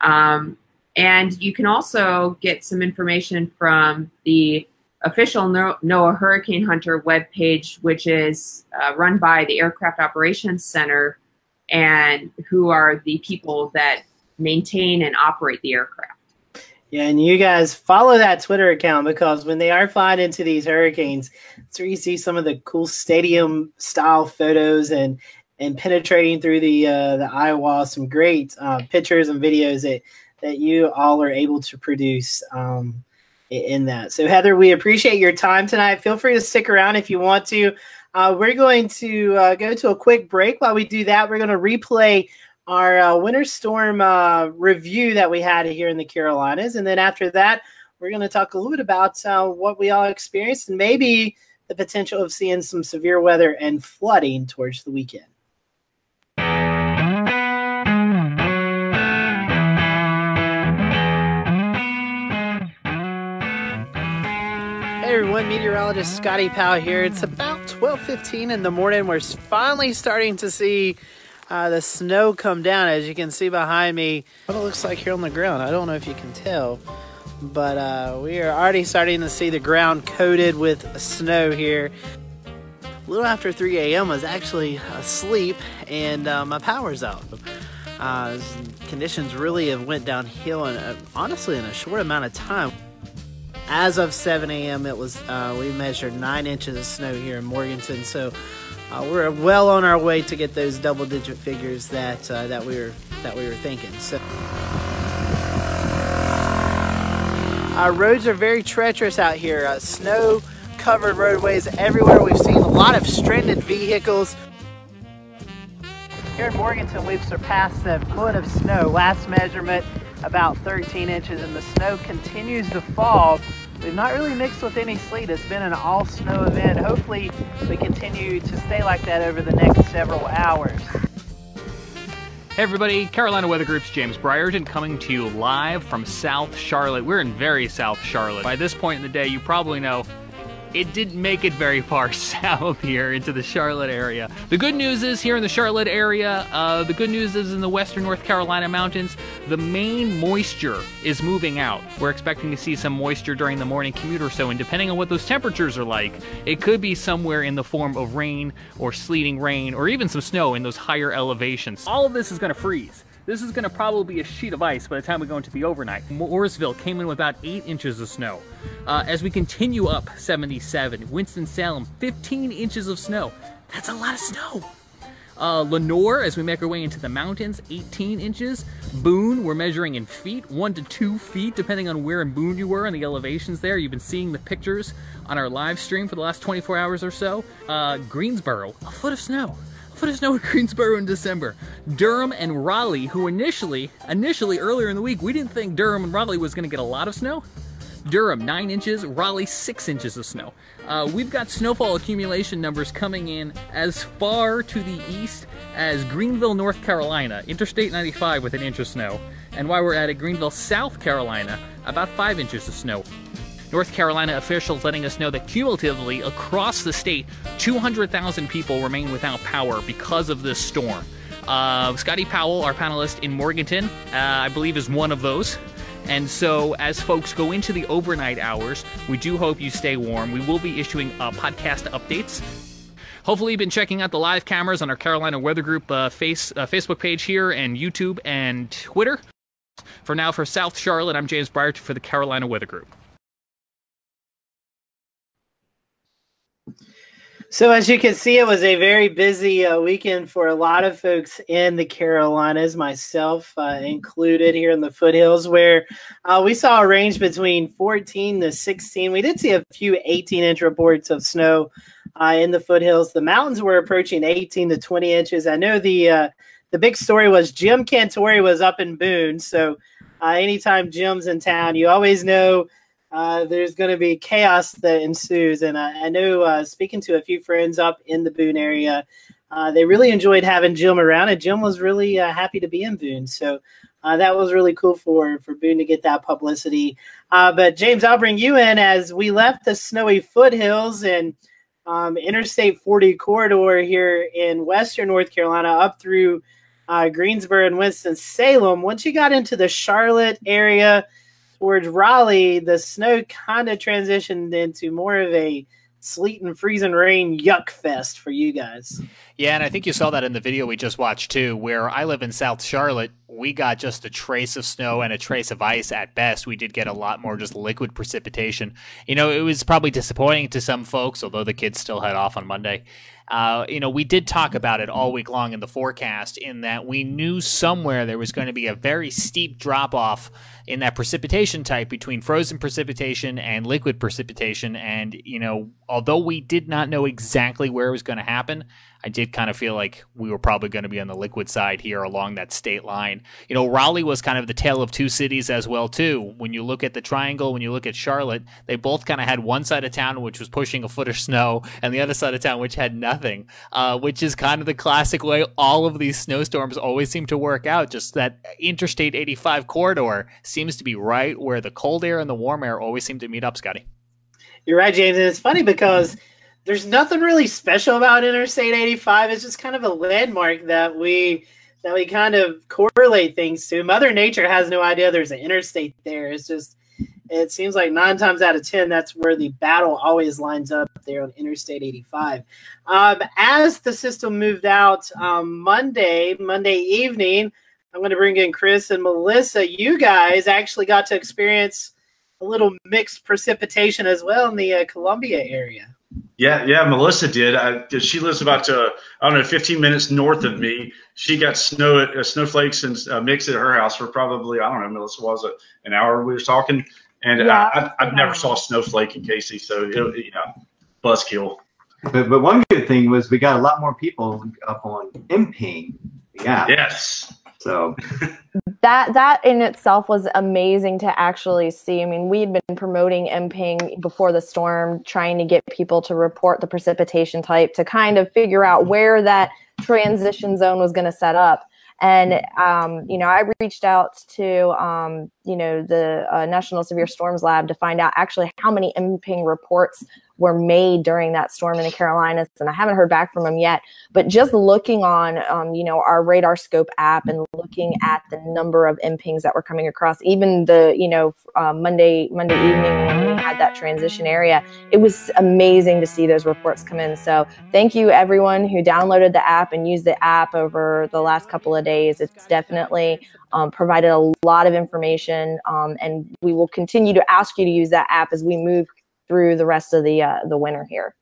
Um, and you can also get some information from the official NOAA Hurricane Hunter webpage, which is uh, run by the Aircraft Operations Center, and who are the people that maintain and operate the aircraft. Yeah, and you guys follow that Twitter account because when they are flying into these hurricanes, it's where you see some of the cool stadium style photos and and penetrating through the uh, the wall, some great uh, pictures and videos that that you all are able to produce um, in that. So Heather, we appreciate your time tonight. Feel free to stick around if you want to. Uh, we're going to uh, go to a quick break. While we do that, we're going to replay our uh, winter storm uh, review that we had here in the Carolinas. And then after that, we're going to talk a little bit about uh, what we all experienced and maybe the potential of seeing some severe weather and flooding towards the weekend. Hey everyone, meteorologist Scotty Powell here. It's about 12:15 in the morning. We're finally starting to see uh, the snow come down as you can see behind me. What it looks like here on the ground i don't know if you can tell but uh, we are already starting to see the ground coated with snow here. A little after 3 a.m was actually asleep and uh, my power's out uh, conditions really have went downhill and honestly in a short amount of time. As of 7 a.m it was uh, we measured nine inches of snow here in morganton so uh, we're well on our way to get those double-digit figures that uh, that we were that we were thinking. So. Our roads are very treacherous out here. Uh, snow covered roadways everywhere. We've seen a lot of stranded vehicles. Here in Morganton, we've surpassed the foot of snow. Last measurement, about 13 inches, and the snow continues to fall. We've not really mixed with any sleet. It's been an all snow event. Hopefully, we continue to stay like that over the next several hours. Hey everybody, Carolina Weather Group's James Brierton coming to you live from South Charlotte. We're in very South Charlotte. By this point in the day, you probably know it didn't make it very far [LAUGHS] south here into the Charlotte area. The good news is here in the Charlotte area, uh, the good news is in the western North Carolina mountains, the main moisture is moving out. We're expecting to see some moisture during the morning commute or so, and depending on what those temperatures are like, it could be somewhere in the form of rain or sleeting rain or even some snow in those higher elevations. All of this is going to freeze. This is going to probably be a sheet of ice by the time we go into the overnight. Mooresville came in with about 8 inches of snow. Uh, as we continue up 77, Winston-Salem, 15 inches of snow. That's a lot of snow. Uh, Lenoir, as we make our way into the mountains, 18 inches. Boone, we're measuring in feet, 1 to 2 feet, depending on where in Boone you were and the elevations there. You've been seeing the pictures on our live stream for the last 24 hours or so. Uh, Greensboro, a foot of snow foot of snow in Greensboro in December. Durham and Raleigh, who initially, initially earlier in the week, we didn't think Durham and Raleigh was going to get a lot of snow. Durham, 9 inches, Raleigh, 6 inches of snow. Uh, we've got snowfall accumulation numbers coming in as far to the east as Greenville, North Carolina, Interstate 95 with an inch of snow. And while we're at it, Greenville, South Carolina, about 5 inches of snow. North Carolina officials letting us know that cumulatively across the state, 200,000 people remain without power because of this storm. Uh, Scotty Powell, our panelist in Morganton, uh, I believe is one of those. And so, as folks go into the overnight hours, we do hope you stay warm. We will be issuing uh, podcast updates. Hopefully, you've been checking out the live cameras on our Carolina Weather Group uh, face, uh, Facebook page here and YouTube and Twitter. For now, for South Charlotte, I'm James Breyer for the Carolina Weather Group. So, as you can see, it was a very busy uh, weekend for a lot of folks in the Carolinas, myself uh, included here in the foothills, where uh, we saw a range between 14 to 16. We did see a few 18 inch reports of snow uh, in the foothills. The mountains were approaching 18 to 20 inches. I know the uh, the big story was Jim Cantore was up in Boone. So, uh, anytime Jim's in town, you always know uh, there's going to be chaos that ensues. And I, I know, uh, speaking to a few friends up in the Boone area, uh, they really enjoyed having Jim around, and Jim was really uh, happy to be in Boone. So uh, that was really cool for for Boone to get that publicity. but James, I'll bring you in as we left the snowy foothills and um, Interstate 40 corridor here in Western North Carolina up through Greensboro and Winston Salem. Once you got into the Charlotte area towards Raleigh, the snow kind of transitioned into more of a sleet and freezing rain yuck fest for you guys. Yeah, and I think you saw that in the video we just watched too, where I live in South Charlotte. We got just a trace of snow and a trace of ice at best. We did get a lot more just liquid precipitation. You know, it was probably disappointing to some folks, although the kids still head off on Monday. Uh, you know, we did talk about it all week long in the forecast, in that we knew somewhere there was going to be a very steep drop off in that precipitation type between frozen precipitation and liquid precipitation. And, you know, although we did not know exactly where it was going to happen, I did kind of feel like we were probably going to be on the liquid side here along that state line. You know, Raleigh was kind of the tale of two cities as well too. When you look at the triangle, when you look at Charlotte, they both kind of had one side of town which was pushing a foot of snow, and the other side of town which had nothing. Uh, which is kind of the classic way all of these snowstorms always seem to work out. Just that Interstate 85 corridor seems to be right where the cold air and the warm air always seem to meet up, Scotty. You're right, James, and it's funny because there's nothing really special about Interstate 85. It's just kind of a landmark that we that we kind of correlate things to. Mother Nature has no idea there's an interstate there. It's just it seems like nine times out of ten that's where the battle always lines up there on Interstate 85. Um, as the system moved out um, Monday, Monday evening, I'm going to bring in Chris and Melissa. You guys actually got to experience a little mixed precipitation as well in the uh, Columbia area. Yeah, yeah, Melissa did. I, she lives about uh, I don't know, 15 minutes north of me. She got snow uh, snowflakes and uh, mixed at her house for probably I don't know, Melissa was it an hour we were talking, and Yeah, I, I, I've never saw a snowflake in Cayce, so it, you know, buzzkill. But, but one good thing was we got a lot more people up on MPing. Yeah. Yes. So that that in itself was amazing to actually see. I mean, we had been promoting MPing before the storm, trying to get people to report the precipitation type to kind of figure out where that transition zone was going to set up. And um, you know, I reached out to um, you know the uh, National Severe Storms Lab to find out actually how many MPing reports were made during that storm in the Carolinas, and I haven't heard back from them yet. But just looking on, um, you know, our Radar Scope app and looking at the number of MPings that were coming across, even the, you know, uh, Monday Monday evening when we had that transition area, it was amazing to see those reports come in. So thank you everyone who downloaded the app and used the app over the last couple of days. It's definitely um, provided a lot of information, um, and we will continue to ask you to use that app as we move through the rest of the uh, the winter here.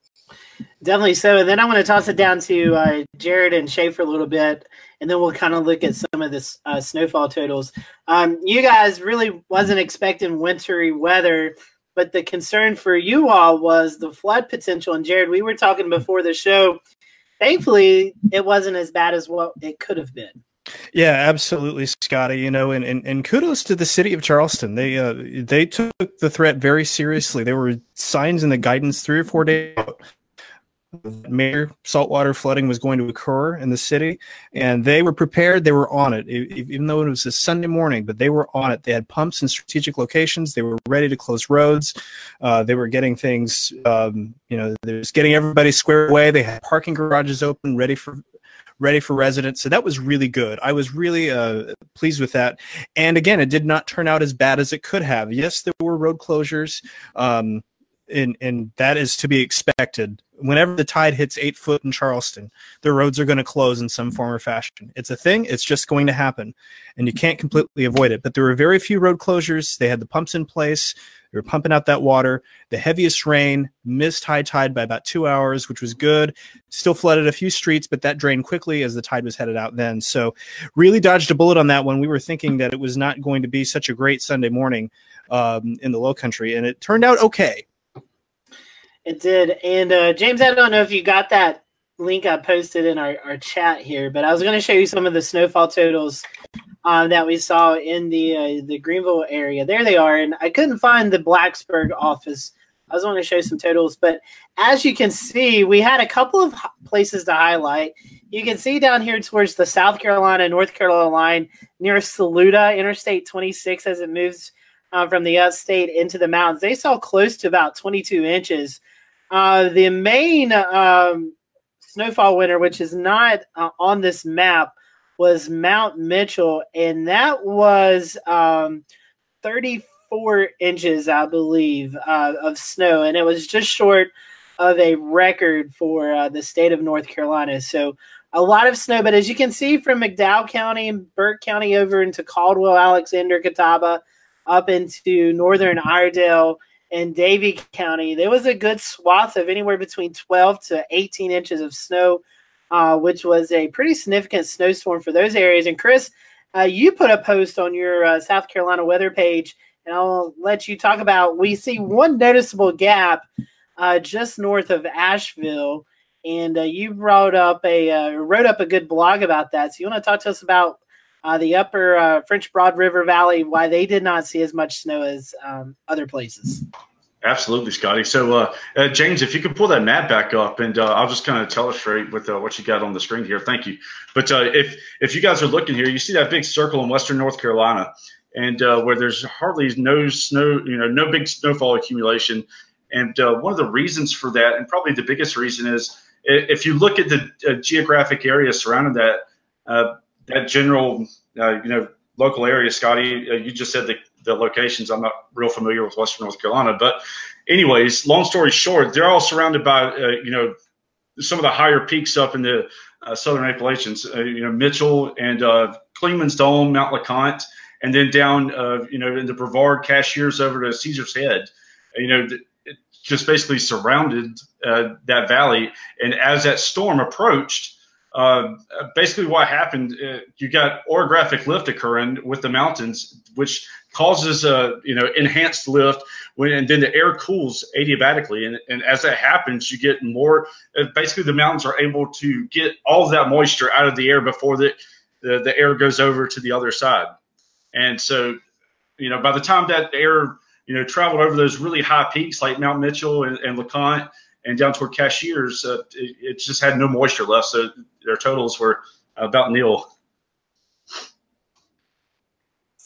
Definitely so. And then I want to toss it down to uh, Jared and Shay for a little bit, and then we'll kind of look at some of the uh, snowfall totals. Um, you guys really wasn't expecting wintry weather, but the concern for you all was the flood potential. And Jared, we were talking before the show. Thankfully, it wasn't as bad as what it could have been. Yeah, absolutely, Scotty. You know, and, and, and kudos to the city of Charleston. They uh, they took the threat very seriously. There were signs in the guidance three or four days out major saltwater flooding was going to occur in the city, and they were prepared. They were on it, even though it was a Sunday morning. But they were on it. They had pumps in strategic locations. They were ready to close roads. Uh, they were getting things, um, you know, they was getting everybody squared away. They had parking garages open, ready for ready for residents. So that was really good. I was really uh, pleased with that. And again, it did not turn out as bad as it could have. Yes, there were road closures. Um, and, and that is to be expected. Whenever the tide hits eight foot in Charleston, the roads are going to close in some form or fashion. It's a thing. It's just going to happen, and you can't completely avoid it. But there were very few road closures. They had the pumps in place. They were pumping out that water. The heaviest rain missed high tide by about two hours, which was good. Still flooded a few streets, but that drained quickly as the tide was headed out then. So, really dodged a bullet on that one. We were thinking that it was not going to be such a great Sunday morning um, in the Low Country, and it turned out okay. It did. And uh, James, I don't know if you got that link I posted in our, our chat here, but I was going to show you some of the snowfall totals uh, that we saw in the uh, the Greenville area. There they are, and I couldn't find the Blacksburg office. I was going to show some totals, but as you can see, we had a couple of places to highlight. You can see down here towards the South Carolina North Carolina line near Saluda, Interstate 26, as it moves uh, from the upstate into the mountains. They saw close to about 22 inches. Uh, the main um, snowfall winter, which is not uh, on this map, was Mount Mitchell, and that was um, 34 inches, I believe, uh, of snow, and it was just short of a record for uh, the state of North Carolina. So a lot of snow, but as you can see from McDowell County and Burke County over into Caldwell, Alexander, Catawba, up into northern Iredell and Davie County, there was a good swath of anywhere between 12 to 18 inches of snow, uh, which was a pretty significant snowstorm for those areas. And Chris, uh, you put a post on your uh, South Carolina weather page, and I'll let you talk about. We see one noticeable gap uh, just north of Asheville, and uh, you brought up a uh, wrote up a good blog about that. So you want to talk to us about the upper French Broad River Valley, why they did not see as much snow as um, other places. Absolutely, Scotty. So, uh, uh, James, if you could pull that map back up, and uh, I'll just kind of illustrate with uh, what you got on the screen here. Thank you. But uh, if if you guys are looking here, you see that big circle in western North Carolina, and uh, where there's hardly no snow, you know, no big snowfall accumulation. And one of the reasons for that, and probably the biggest reason, is if you look at the geographic area surrounding that that general, you know, local area, Scotty, you just said that the locations. I'm not real familiar with Western North Carolina, but anyways, long story short, they're all surrounded by uh, you know some of the higher peaks up in the uh, southern Appalachians. Uh, you know Mitchell and uh, Clingman's Dome, Mount LeConte, and then down uh, you know in the Brevard Cashiers over to Caesar's Head. You know. The, just basically surrounded uh, that valley. And as that storm approached, uh, basically what happened, uh, you got orographic lift occurring with the mountains, which causes a you know enhanced lift when and then the air cools adiabatically. And, and as that happens you get more uh, basically the mountains are able to get all of that moisture out of the air before the, the the air goes over to the other side. And so you know by the time that air you know traveled over those really high peaks like mount mitchell and, and leconte and down toward cashiers uh, it, it, just had no moisture left so their totals were about nil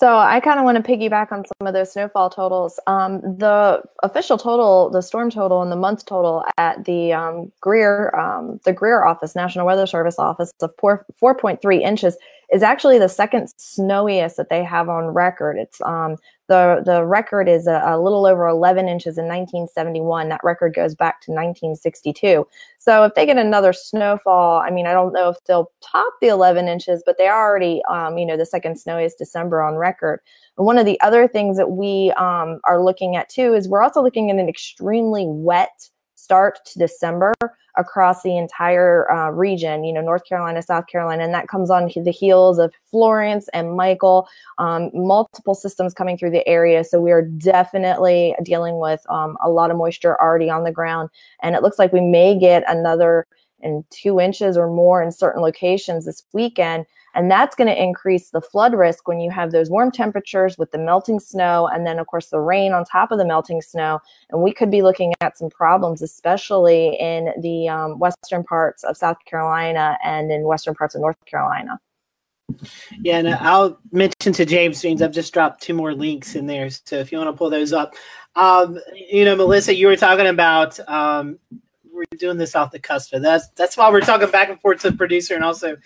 so I kind of want to piggyback on some of those snowfall totals. Um, the official total, the storm total, and the month total at the um, Greer, um, the Greer office, National Weather Service office, of four four point three inches is actually the second snowiest that they have on record. It's um, the the record is a, a, little over 11 inches in 1971. That record goes back to 1962. So if they get another snowfall, I mean, I don't know if they'll top the 11 inches, but they already, um, you know, the second snowiest December on record. And one of the other things that we um, are looking at too is we're also looking at an extremely wet start to December across the entire uh, region, you know, North Carolina, South Carolina, and that comes on the heels of Florence and Michael, um, multiple systems coming through the area. So we are definitely dealing with um, a lot of moisture already on the ground. And it looks like we may get another and two inches or more in certain locations this weekend. And that's going to increase the flood risk when you have those warm temperatures with the melting snow and then, of course, the rain on top of the melting snow. And we could be looking at some problems, especially in the um, western parts of South Carolina and in western parts of North Carolina. Yeah, and I'll mention to James James, I've just dropped two more links in there. So if you want to pull those up, um, you know, Melissa, you were talking about um, we're doing this off the cusp. That's that's why we're talking back and forth to the producer and also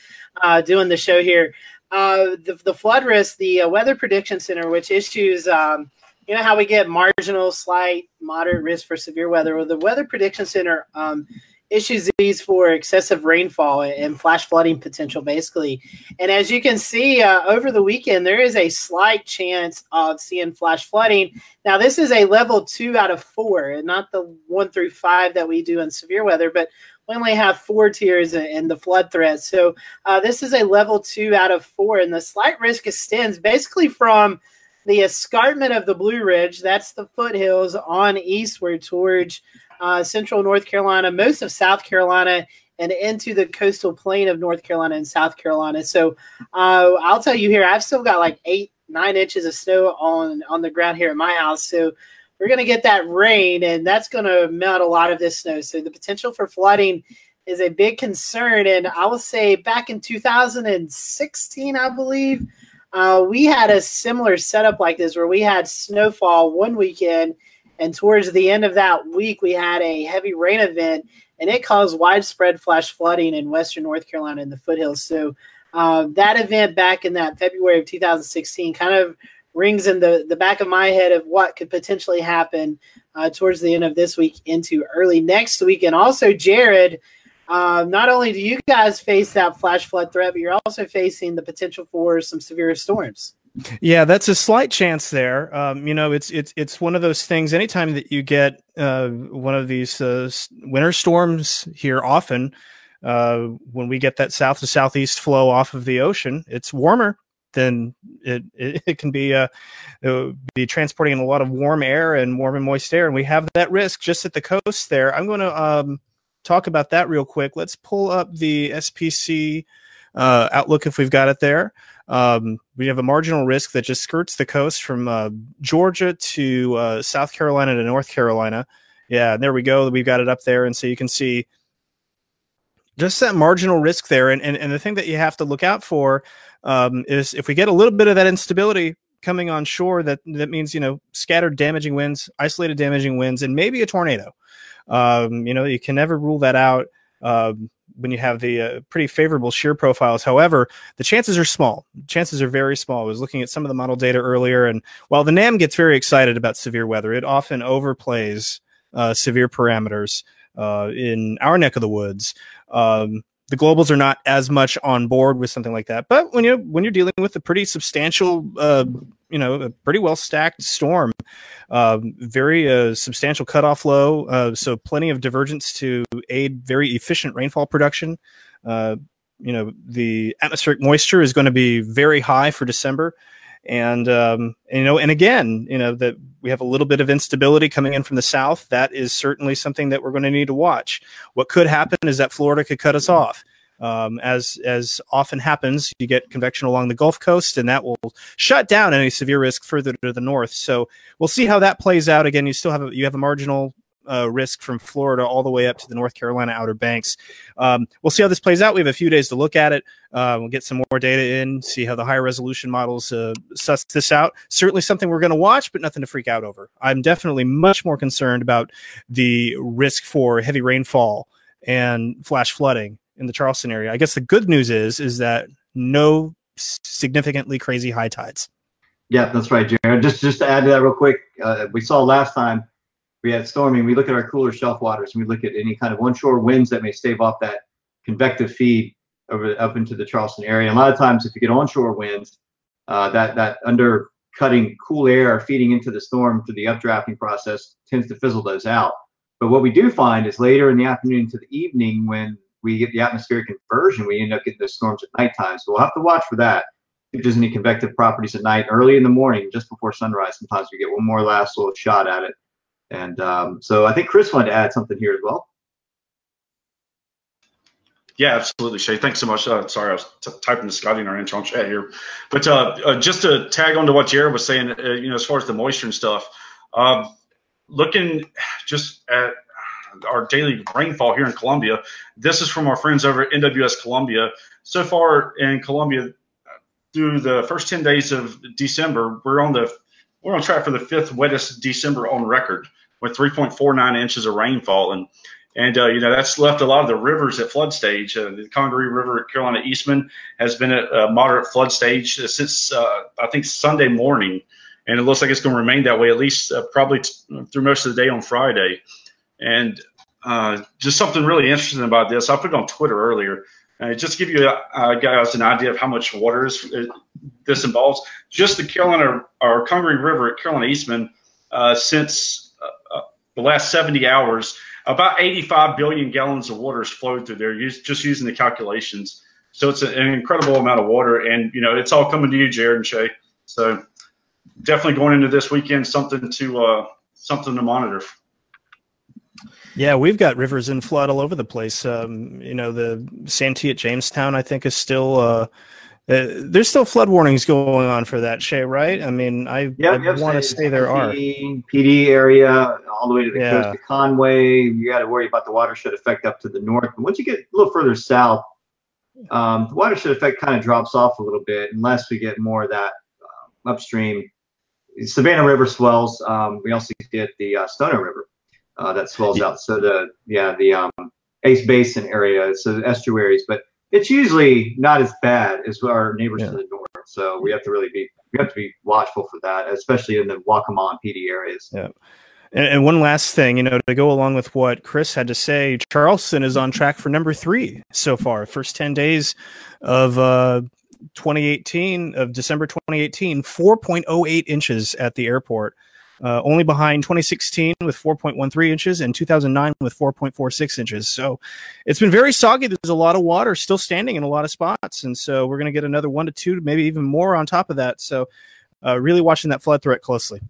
uh, doing the show here. Uh, the, the flood risk, the uh, Weather Prediction Center, which issues, um, you know, how we get marginal, slight, moderate risk for severe weather. Well, the Weather Prediction Center um, issues these for excessive rainfall and flash flooding potential, basically. And as you can see uh, over the weekend, there is a slight chance of seeing flash flooding. Now, this is a level two out of four, and not the one through five that we do in severe weather, but we only have four tiers in the flood threat. So uh, this is a level two out of four, and the slight risk extends basically from the escarpment of the Blue Ridge, that's the foothills on eastward towards uh, central North Carolina, most of South Carolina, and into the coastal plain of North Carolina and South Carolina. So uh, I'll tell you here, I've still got like eight, nine inches of snow on on the ground here at my house. So we're going to get that rain, and that's going to melt a lot of this snow. So the potential for flooding is a big concern. And I will say back in 2016, I believe, uh, we had a similar setup like this where we had snowfall one weekend and towards the end of that week, we had a heavy rain event, and it caused widespread flash flooding in western North Carolina in the foothills. So uh, that event back in that February of 2016 kind of rings in the, the back of my head of what could potentially happen uh, towards the end of this week into early next week. And also, Jared, uh, not only do you guys face that flash flood threat, but you're also facing the potential for some severe storms. Yeah, that's a slight chance there. Um, you know, it's it's it's one of those things. Anytime that you get uh, one of these uh, winter storms here, often uh, when we get that south to southeast flow off of the ocean, it's warmer than it it, [LAUGHS] it can be. Uh, be transporting a lot of warm air and warm and moist air, and we have that risk just at the coast there. I'm going to um, talk about that real quick. Let's pull up the SPC uh, outlook if we've got it there. Um, we have a marginal risk that just skirts the coast from uh, Georgia to uh, South Carolina to North Carolina. Yeah, there we go. We've got it up there. And so you can see just that marginal risk there. And, and, and the thing that you have to look out for um, is if we get a little bit of that instability coming on shore, that, that means, you know, scattered damaging winds, isolated damaging winds, and maybe a tornado. Um, you know, you can never rule that out. Um, when you have the uh, pretty favorable shear profiles. However, the chances are small. Chances are very small. I was looking at some of the model data earlier, and while the NAM gets very excited about severe weather, it often overplays uh, severe parameters uh, in our neck of the woods. Um, the globals are not as much on board with something like that. But when you when you're dealing with a pretty substantial, uh, you know, a pretty well stacked storm, Um, very uh, substantial cutoff low, uh, so plenty of divergence to aid very efficient rainfall production. Uh, you know, the atmospheric moisture is going to be very high for December. And, um, and, you know, and again, you know, that we have a little bit of instability coming in from the south. That is certainly something that we're going to need to watch. What could happen is that Florida could cut us off. Um, as as often happens, you get convection along the Gulf Coast, and that will shut down any severe risk further to the north. So we'll see how that plays out. Again, you still have a, you have a marginal uh, risk from Florida all the way up to the North Carolina Outer Banks. Um, we'll see how this plays out. We have a few days to look at it. Uh, we'll get some more data in, see how the higher resolution models uh, suss this out. Certainly something we're going to watch, but nothing to freak out over. I'm definitely much more concerned about the risk for heavy rainfall and flash flooding in the Charleston area. I guess the good news is is that no significantly crazy high tides. Yeah, that's right, Jared. Just just to add to that real quick, uh, we saw last time we had storming. We look at our cooler shelf waters and we look at any kind of onshore winds that may stave off that convective feed over up into the Charleston area. And a lot of times, if you get onshore winds, uh, that that undercutting cool air feeding into the storm through the updrafting process tends to fizzle those out. But what we do find is later in the afternoon to the evening, when we get the atmospheric inversion, we end up getting those storms at nighttime. So we'll have to watch for that. If there's any convective properties at night, early in the morning, just before sunrise, sometimes we get one more last little shot at it. And um, so I think Chris wanted to add something here as well. Yeah, absolutely, Shay. Thanks so much. Uh, sorry, I was t- typing to Scotty in our intro chat here, but uh, uh, just to tag on to what Jared was saying, uh, you know, as far as the moisture and stuff, um, looking just at our daily rainfall here in Columbia. This is from our friends over at NWS Columbia. So far in Columbia, through the first 10 days of December, we're on the we're on track for the fifth wettest December on record with 3.49 inches of rainfall, and and uh, you know that's left a lot of the rivers at flood stage. Uh, the Congaree River at Carolina Eastman has been at a moderate flood stage since uh, I think Sunday morning, and it looks like it's going to remain that way at least uh, probably t- through most of the day on Friday. And uh, just something really interesting about this, I put it on Twitter earlier. Uh, just to give you uh, guys an idea of how much water is, uh, this involves, just the Carolina or Congaree River at Carolina Eastman, uh, since uh, the last 70 hours, about 85 billion gallons of water has flowed through there, use, just using the calculations. So it's an incredible amount of water, and you know it's all coming to you, Jared and Shay. So definitely going into this weekend, something to something to monitor. Yeah, we've got rivers in flood all over the place. Um, you know, the Santee at Jamestown, I think, is still. Uh, uh, there's still flood warnings going on for that, Shay, right? I mean, I, yep, I yep, want to say there are. Pee Dee area, all the way to the yeah. coast of Conway. You got to worry about the watershed effect up to the north. But once you get a little further south, um, the watershed effect kind of drops off a little bit unless we get more of that uh, upstream. Savannah River swells. Um, we also get the uh, Stono River uh, that swells yeah. out. So the yeah the um, Ace Basin area, so estuaries, but it's usually not as bad as our neighbors yeah. to the north. So we have to really be we have to be watchful for that, especially in the Waccamaw and Pee Dee areas. Yeah. And, and one last thing, you know, to go along with what Chris had to say, Charleston is on track for number three so far. First ten days of uh, 2018 of December 2018, 4.08 inches at the airport uh, only behind 2016 with 4.13 inches and 2009 with 4.46 inches. So it's been very soggy. There's a lot of water still standing in a lot of spots. And so we're going to get another one to two, maybe even more on top of that. So uh, really watching that flood threat closely.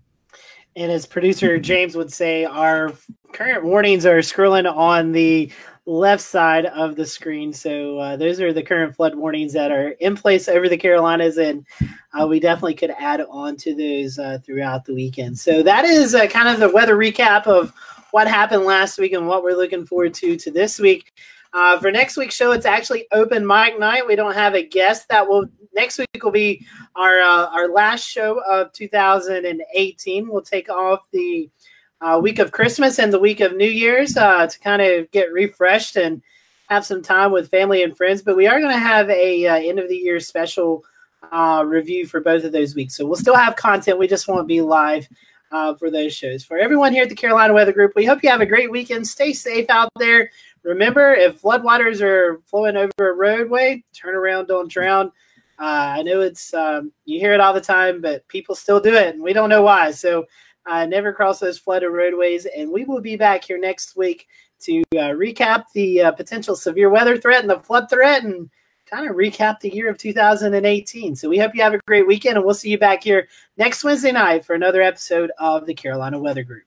And as producer [LAUGHS] James would say, our current warnings are scrolling on the left side of the screen. So uh, those are the current flood warnings that are in place over the Carolinas, and uh, we definitely could add on to those uh, throughout the weekend. So that is uh, kind of the weather recap of what happened last week and what we're looking forward to to this week. Uh, for next week's show, it's actually open mic night. We don't have a guest. That will next week will be our uh, our last show of 2018. We'll take off the uh, week of Christmas and the week of New Year's uh, to kind of get refreshed and have some time with family and friends. But we are going to have a uh, end of the year special uh, review for both of those weeks. So we'll still have content. We just won't be live for those shows. For everyone here at the Carolina Weather Group, we hope you have a great weekend. Stay safe out there. Remember, if floodwaters are flowing over a roadway, turn around, don't drown. Uh, I know it's um, you hear it all the time, but people still do it, and we don't know why. So Uh, never cross those flooded roadways. And we will be back here next week to uh, recap the uh, potential severe weather threat and the flood threat and kind of recap the year of 2018. So we hope you have a great weekend, and we'll see you back here next Wednesday night for another episode of the Carolina Weather Group.